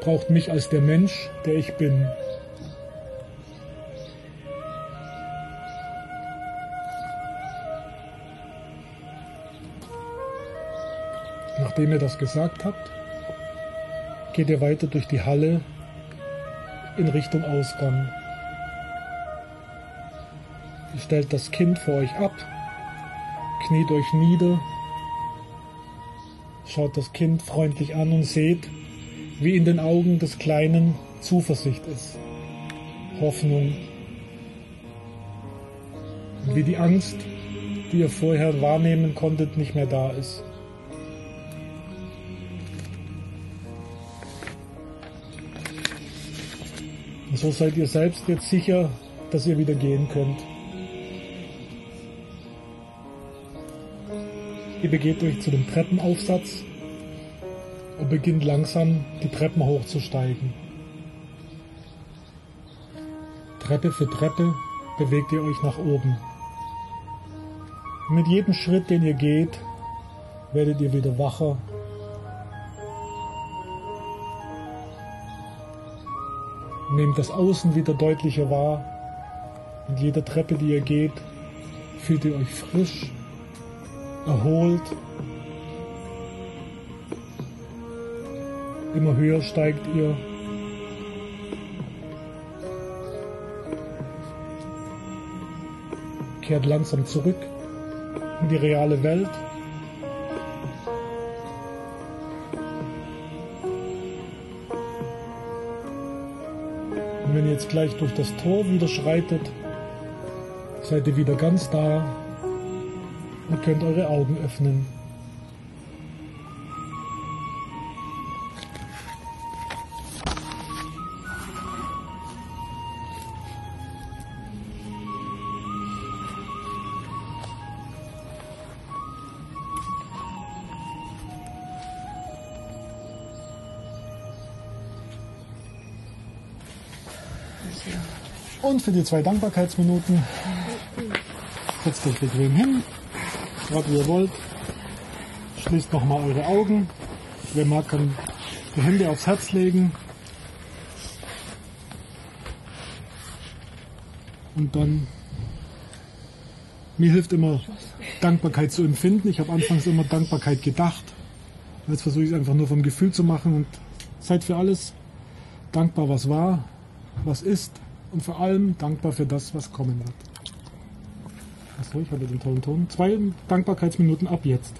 braucht mich als der Mensch, der ich bin. Nachdem ihr das gesagt habt, geht ihr weiter durch die Halle in Richtung Ausgang. Ihr stellt das Kind vor euch ab, kniet euch nieder, schaut das Kind freundlich an und seht, wie in den Augen des Kleinen Zuversicht ist, Hoffnung wie die Angst, die ihr vorher wahrnehmen konntet, nicht mehr da ist. Und so seid ihr selbst jetzt sicher, dass ihr wieder gehen könnt. Ihr begeht euch zu dem Treppenaufsatz und beginnt langsam die Treppen hochzusteigen. Treppe für Treppe bewegt ihr euch nach oben. Mit jedem Schritt, den ihr geht, werdet ihr wieder wacher Nehmt das Außen wieder deutlicher wahr. Mit jeder Treppe, die ihr geht, fühlt ihr euch frisch, erholt. Immer höher steigt ihr. Kehrt langsam zurück in die reale Welt. Und wenn ihr jetzt gleich durch das Tor wieder schreitet, seid ihr wieder ganz da und könnt eure Augen öffnen. Und für die zwei Dankbarkeitsminuten setzt euch bequem hin, gerade wie ihr wollt. Schließt nochmal eure Augen. Wer mag, kann die Hände aufs Herz legen. Und dann, mir hilft immer Dankbarkeit zu empfinden. Ich habe anfangs immer Dankbarkeit gedacht. Jetzt versuche ich es einfach nur vom Gefühl zu machen und seid für alles dankbar, was war, was ist und vor allem dankbar für das, was kommen wird. Achso, ich hatte den tollen Ton. Zwei Dankbarkeitsminuten ab jetzt.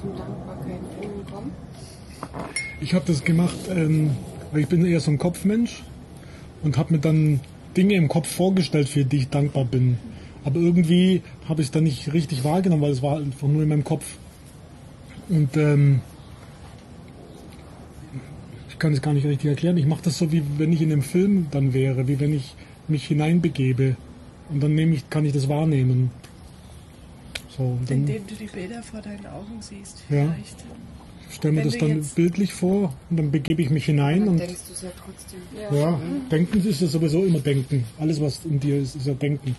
Zum Dankbarkeit kommen? Ich habe das gemacht, ähm, weil ich bin eher so ein Kopfmensch und habe mir dann Dinge im Kopf vorgestellt, für die ich dankbar bin. Aber irgendwie habe ich es dann nicht richtig wahrgenommen, weil es war einfach nur in meinem Kopf. Und ähm, ich kann es gar nicht richtig erklären. Ich mache das so, wie wenn ich in einem Film dann wäre, wie wenn ich mich hineinbegebe. Und dann ich, kann ich das wahrnehmen. So, dann Indem du die Bilder vor deinen Augen siehst, Ja. vielleicht. stelle mir wenn das dann bildlich vor und dann begebe ich mich hinein Dann und denkst du es ja trotzdem. ja, Denken ist ja sowieso immer Denken. Alles, was in dir ist, ist ja Denken.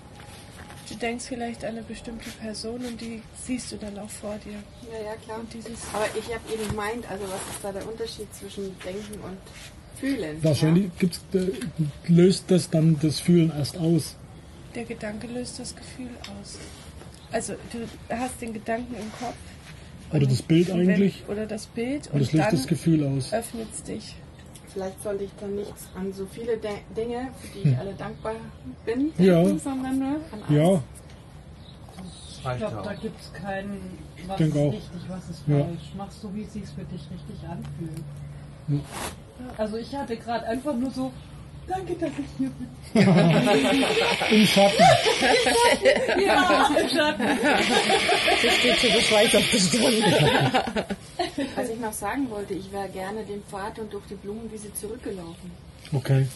Du denkst vielleicht an eine bestimmte Person und die siehst du dann auch vor dir. Ja, ja, klar. Und dieses Aber ich habe eben gemeint, also was ist da der Unterschied zwischen Denken und Fühlen? Wahrscheinlich gibt's, äh, löst das dann das Fühlen erst aus. Der Gedanke löst das Gefühl aus. Also du hast den Gedanken im Kopf. Oder das Bild und wenn- eigentlich. Oder das Bild Und und, das löst dann das Gefühl aus. öffnet es dich. Vielleicht sollte ich dann nicht an so viele De Dinge, für die ich alle dankbar bin, denken, Ja. sondern nur an eins. Ja, Ich glaube, da gibt es keinen, was ist auch. richtig, was ist Ja. falsch. Machst so, wie es sich für dich richtig anfühlt. Ja. Also ich hatte gerade einfach nur so, danke, dass ich hier bin. im Schatten. ja, im Schatten. Das steht schon so schweiß auf der Stirn. Was ich noch sagen wollte, ich wäre gerne den Pfad und durch die Blumenwiese zurückgelaufen. Okay.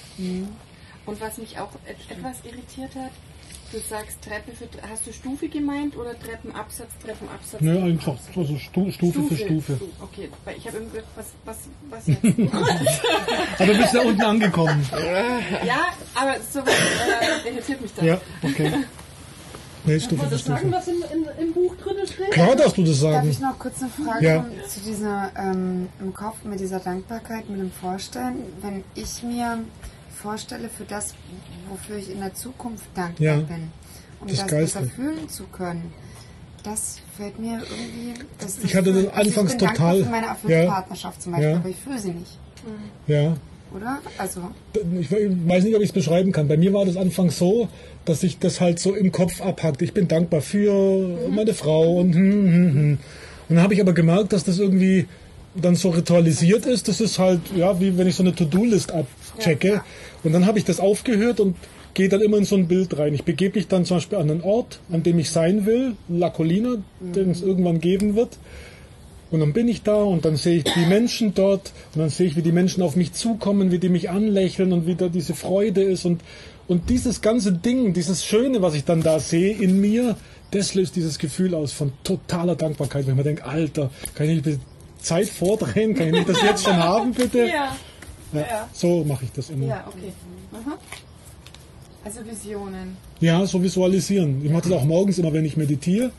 Und was mich auch et etwas irritiert hat, du sagst Treppe für hast du Stufe gemeint oder Treppenabsatz, Treppenabsatz? Nö, einfach also Stu Stufe, für Stufe. Okay, weil ich habe im Glück, was, was, was jetzt? Aber du bist ja unten angekommen. ja, aber so äh, irritiert mich das. Ja, okay. Nee, Stufe für Wolltest du sagen, Stufe. was im, in, im Buch drin steht? Klar darfst du das Darf sagen. ich noch kurz eine Frage Ja. zu dieser ähm, im Kopf mit dieser Dankbarkeit, mit dem Vorstellen? Wenn ich mir vorstelle für das, wofür ich in der Zukunft dankbar Ja, bin, um das das, besser fühlen zu können, das fällt mir irgendwie. Das, Ich hatte das anfangs ich bin total- Für meine erfüllte ja. Partnerschaft zum Beispiel, Ja. aber ich fühle sie nicht, Ja. oder? Also Ich weiß nicht, ob ich es beschreiben kann. Bei mir war das anfangs so, dass ich das halt so im Kopf abhackte. Ich bin dankbar für meine Frau und hm, hm, hm. Und dann habe ich aber gemerkt, dass das irgendwie dann so ritualisiert ist. Das ist halt, ja, wie wenn ich so eine To-Do-List abchecke. Und dann habe ich das aufgehört und gehe dann immer in so ein Bild rein. Ich begebe mich dann zum Beispiel an einen Ort, an dem ich sein will, La Colina, den es irgendwann geben wird. Und dann bin ich da und dann sehe ich die Menschen dort und dann sehe ich, wie die Menschen auf mich zukommen, wie die mich anlächeln und wie da diese Freude ist. Und, und dieses ganze Ding, dieses Schöne, was ich dann da sehe in mir, das löst dieses Gefühl aus von totaler Dankbarkeit, wenn man denkt, Alter, kann ich nicht Zeit vordrehen, kann ich nicht das jetzt schon haben, bitte? Ja. Ja, So mache ich das immer. Ja, okay. Aha. Also Visionen. Ja, so visualisieren. Ich mache das auch morgens immer, wenn ich meditiere.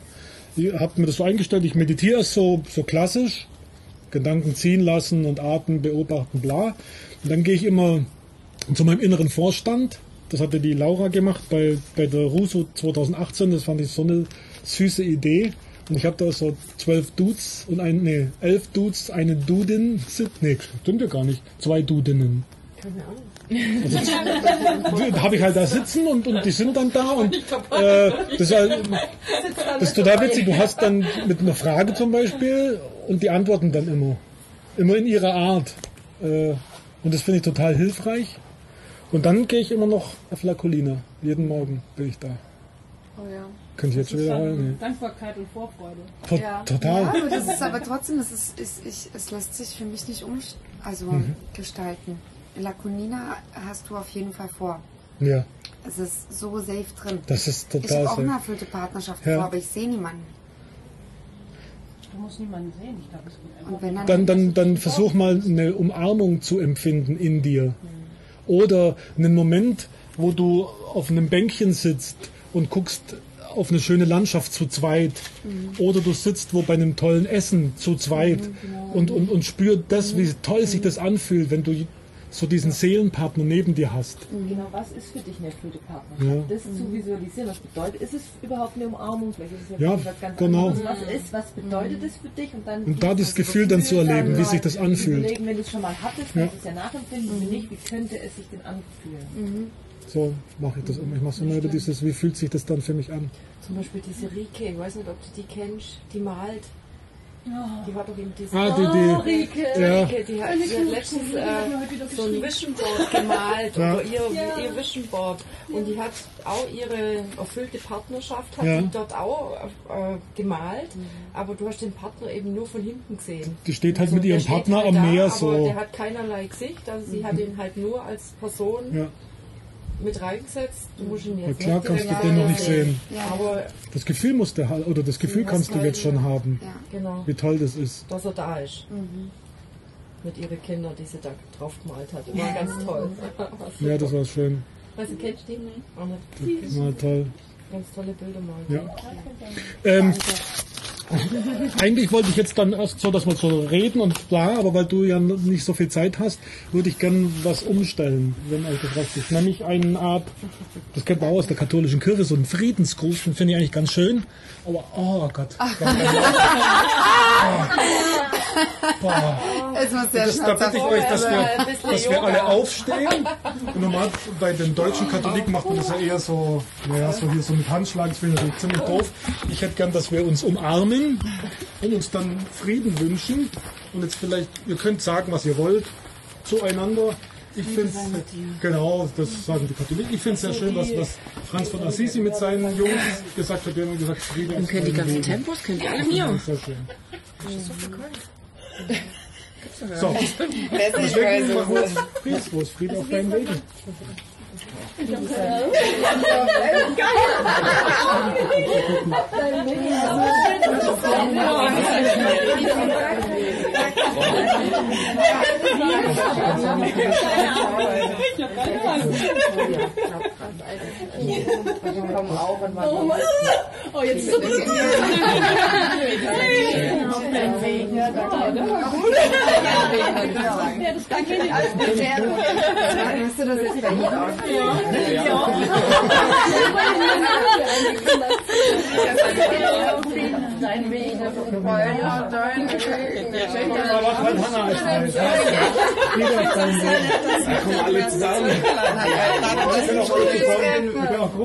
Ich habe mir das so eingestellt, ich meditiere erst so, so klassisch, Gedanken ziehen lassen und Atem beobachten, bla. Und dann gehe ich immer zu meinem inneren Vorstand. Das hatte die Laura gemacht bei, bei der Russo 2018. Das fand ich so eine süße Idee. Und ich habe da so zwölf Dudes und ein, nee, elf Dudes, eine Dudin, sit- nee, stimmt ja gar nicht, zwei Dudinnen. Also, habe ich halt da sitzen und, und die sind dann da und äh, das, ist halt, das ist total witzig. Du hast dann mit einer Frage zum Beispiel und die antworten dann immer. Immer in ihrer Art. Äh, und das finde ich total hilfreich. Und dann gehe ich immer noch auf La Colina. Jeden Morgen bin ich da. Oh ja. Könnte ich jetzt schon wieder heulen. Dankbarkeit und Vorfreude. Nee. Ja. Total. Ja, aber das ist aber trotzdem, es, ist, ist, ich, es lässt sich für mich nicht um, also Mhm. gestalten. Laconina hast du auf jeden Fall vor. Ja, Es ist so safe drin. das ist ich total habe auch eine erfüllte Partnerschaft Ja. vor, aber ich sehe niemanden. Du musst niemanden sehen, ich glaube, es wenn dann, Dann, dann, dann versuch mal eine Umarmung zu empfinden in dir. Oder einen Moment, wo du auf einem Bänkchen sitzt und guckst auf eine schöne Landschaft zu zweit. Oder du sitzt wo bei einem tollen Essen zu zweit und, und, und spürst das, wie toll sich das anfühlt, wenn du so diesen Seelenpartner neben dir hast. Genau, was ist für dich eine erfüllte Partnerschaft? Ja. Das zu visualisieren, was bedeutet, ist es überhaupt eine Umarmung? Vielleicht ist es Ja, was ganz genau. anderes. Was ist, was bedeutet es für dich? Und, dann Und da das Gefühl dann zu erleben, wie sich das anfühlt. Überlegen, wenn du es schon mal hattest, Ja. kannst du es ja nachempfinden. Wenn nicht, wie könnte es sich denn anfühlen? So mache ich das immer. Ich mache so immer über dieses, wie fühlt sich das dann für mich an. Zum Beispiel diese Rike, ich weiß nicht, ob du die kennst, die malt. Die hat doch eben diese. Ah, die- die- oh, Rike, ja. Rike, die hat, die hat letztens äh, so ein Vision Board gemalt, Ja. oder ihr, ihr Vision Board. Und die hat auch ihre erfüllte Partnerschaft, hat Ja. die dort auch äh, gemalt, aber du hast den Partner eben nur von hinten gesehen. Die steht halt Also mit ihrem Partner halt am da, Meer aber so. Der hat keinerlei Gesicht, also sie hat ihn halt nur als Person Ja. Mit reingesetzt. Du musst ihn jetzt klar nicht kannst du den noch nicht sehen. Aber Das Gefühl musst du halt, oder das Gefühl kannst du jetzt schon haben, genau, wie toll das ist. dass er da ist. Mit ihren Kindern, die sie da drauf gemalt hat. War ganz toll. Ja, das war schön. Weißt du, kennst du die? Auch nicht. Das war toll. Ganz tolle Bilder mal. Ja. Ähm, eigentlich wollte ich jetzt dann erst so, dass wir so reden und bla, aber weil du ja nicht so viel Zeit hast, würde ich gern was umstellen, wenn euch das recht ist. Nämlich eine Art, das kennt man auch aus der katholischen Kirche, so einen Friedensgruß, den finde ich eigentlich ganz schön. Aber, oh Gott. Boah. Es muss sehr Das, da bitte ich euch, dass wir, ein dass wir alle aufstehen. Und normal bei den deutschen Katholiken macht man das ja eher so, naja, so hier so mit Handschlag, das finde ich ziemlich doof. Ich hätte gern, dass wir uns umarmen und uns dann Frieden wünschen. Und jetzt vielleicht, ihr könnt sagen, was ihr wollt, zueinander. Ich finde genau, das sagen die Katholiken. Ich finde es sehr schön, was, was Franz von Assisi mit seinen Jungs gesagt hat. Die haben gesagt, Friede Und können die ganzen Wegen. Tempos, können die alle Das mir. ist sehr schön. So, deswegen machen wir jetzt Friedensgruß, Friede auf deinen Wegen. Oh, jetzt ist Ja, das kann ich nicht alles Hast du das jetzt bei Ihnen auch? Ja,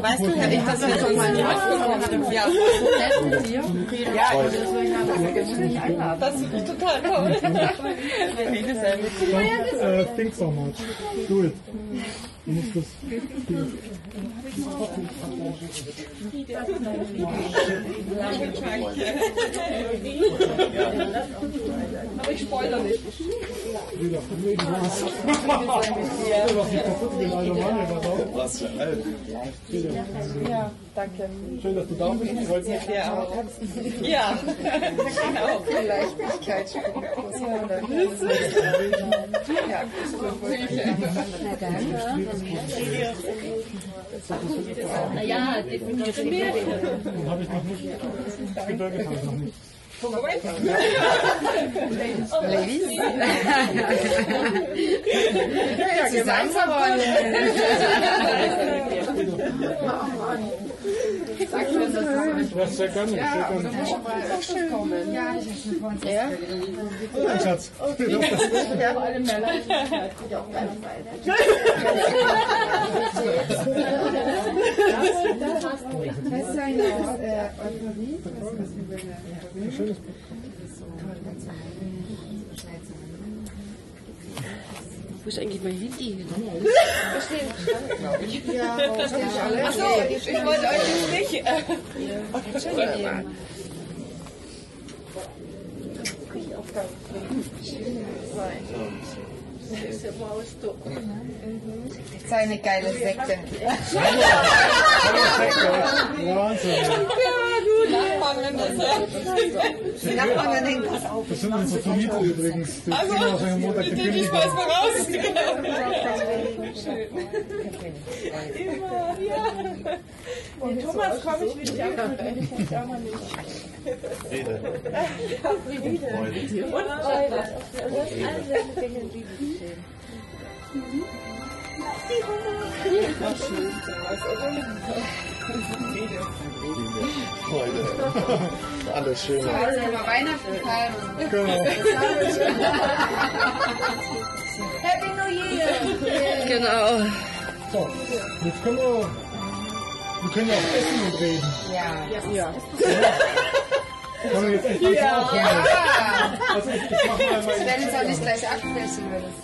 Weißt du, ich habe das schon mal. Ja, ja, Das ist total toll. Think so much. Do it. Aber ich spoilere nicht. Nicht. Was für alt. Ja, danke. Schön, dass du da bist. Freut mich. Ja, auch. Ja, genau. Leichtigkeit. Ja, Naja, habe ich noch nicht. Das Gebirge habe ich noch nicht. Ladies. Zusammenrollen. Sag schon, dass es Ja, sehr gerne. Sehr gerne. Ja, ich habe schon vor uns Mein Schatz. Ja, vor allem mehr Leichtigkeit. Ja, auf deiner Was ist eine äh, Euphorie? Was ist eine Schönes Wo ist eigentlich mein Handy? Ja, warum stehen nicht alle? Achso, ich wollte euch jetzt nicht. Äh, Seine geile Sekte. Wahnsinn. Die Nachbarn denken, pass auf. Das sind unsere Vermieter übrigens. Die kriegen wahrscheinlich am Montag die Kündigung. raus. Den Thomas komme ich wieder ab, den ich auch noch nicht. Friede. Freude. Und Freude. Du hast alle deine Dinge lieben stehen. Freude. Alles Schöne. Also über Weihnachten feiern. Genau. Happy New Year! Genau. So, jetzt können wir, wir können ja auch essen und reden. Ja. Ja. Können wir jetzt echt langsam Ja. aufhören? Ja. Also ich, ich mach mal mein... Wenn es auch nicht gleich abbrechen würdest.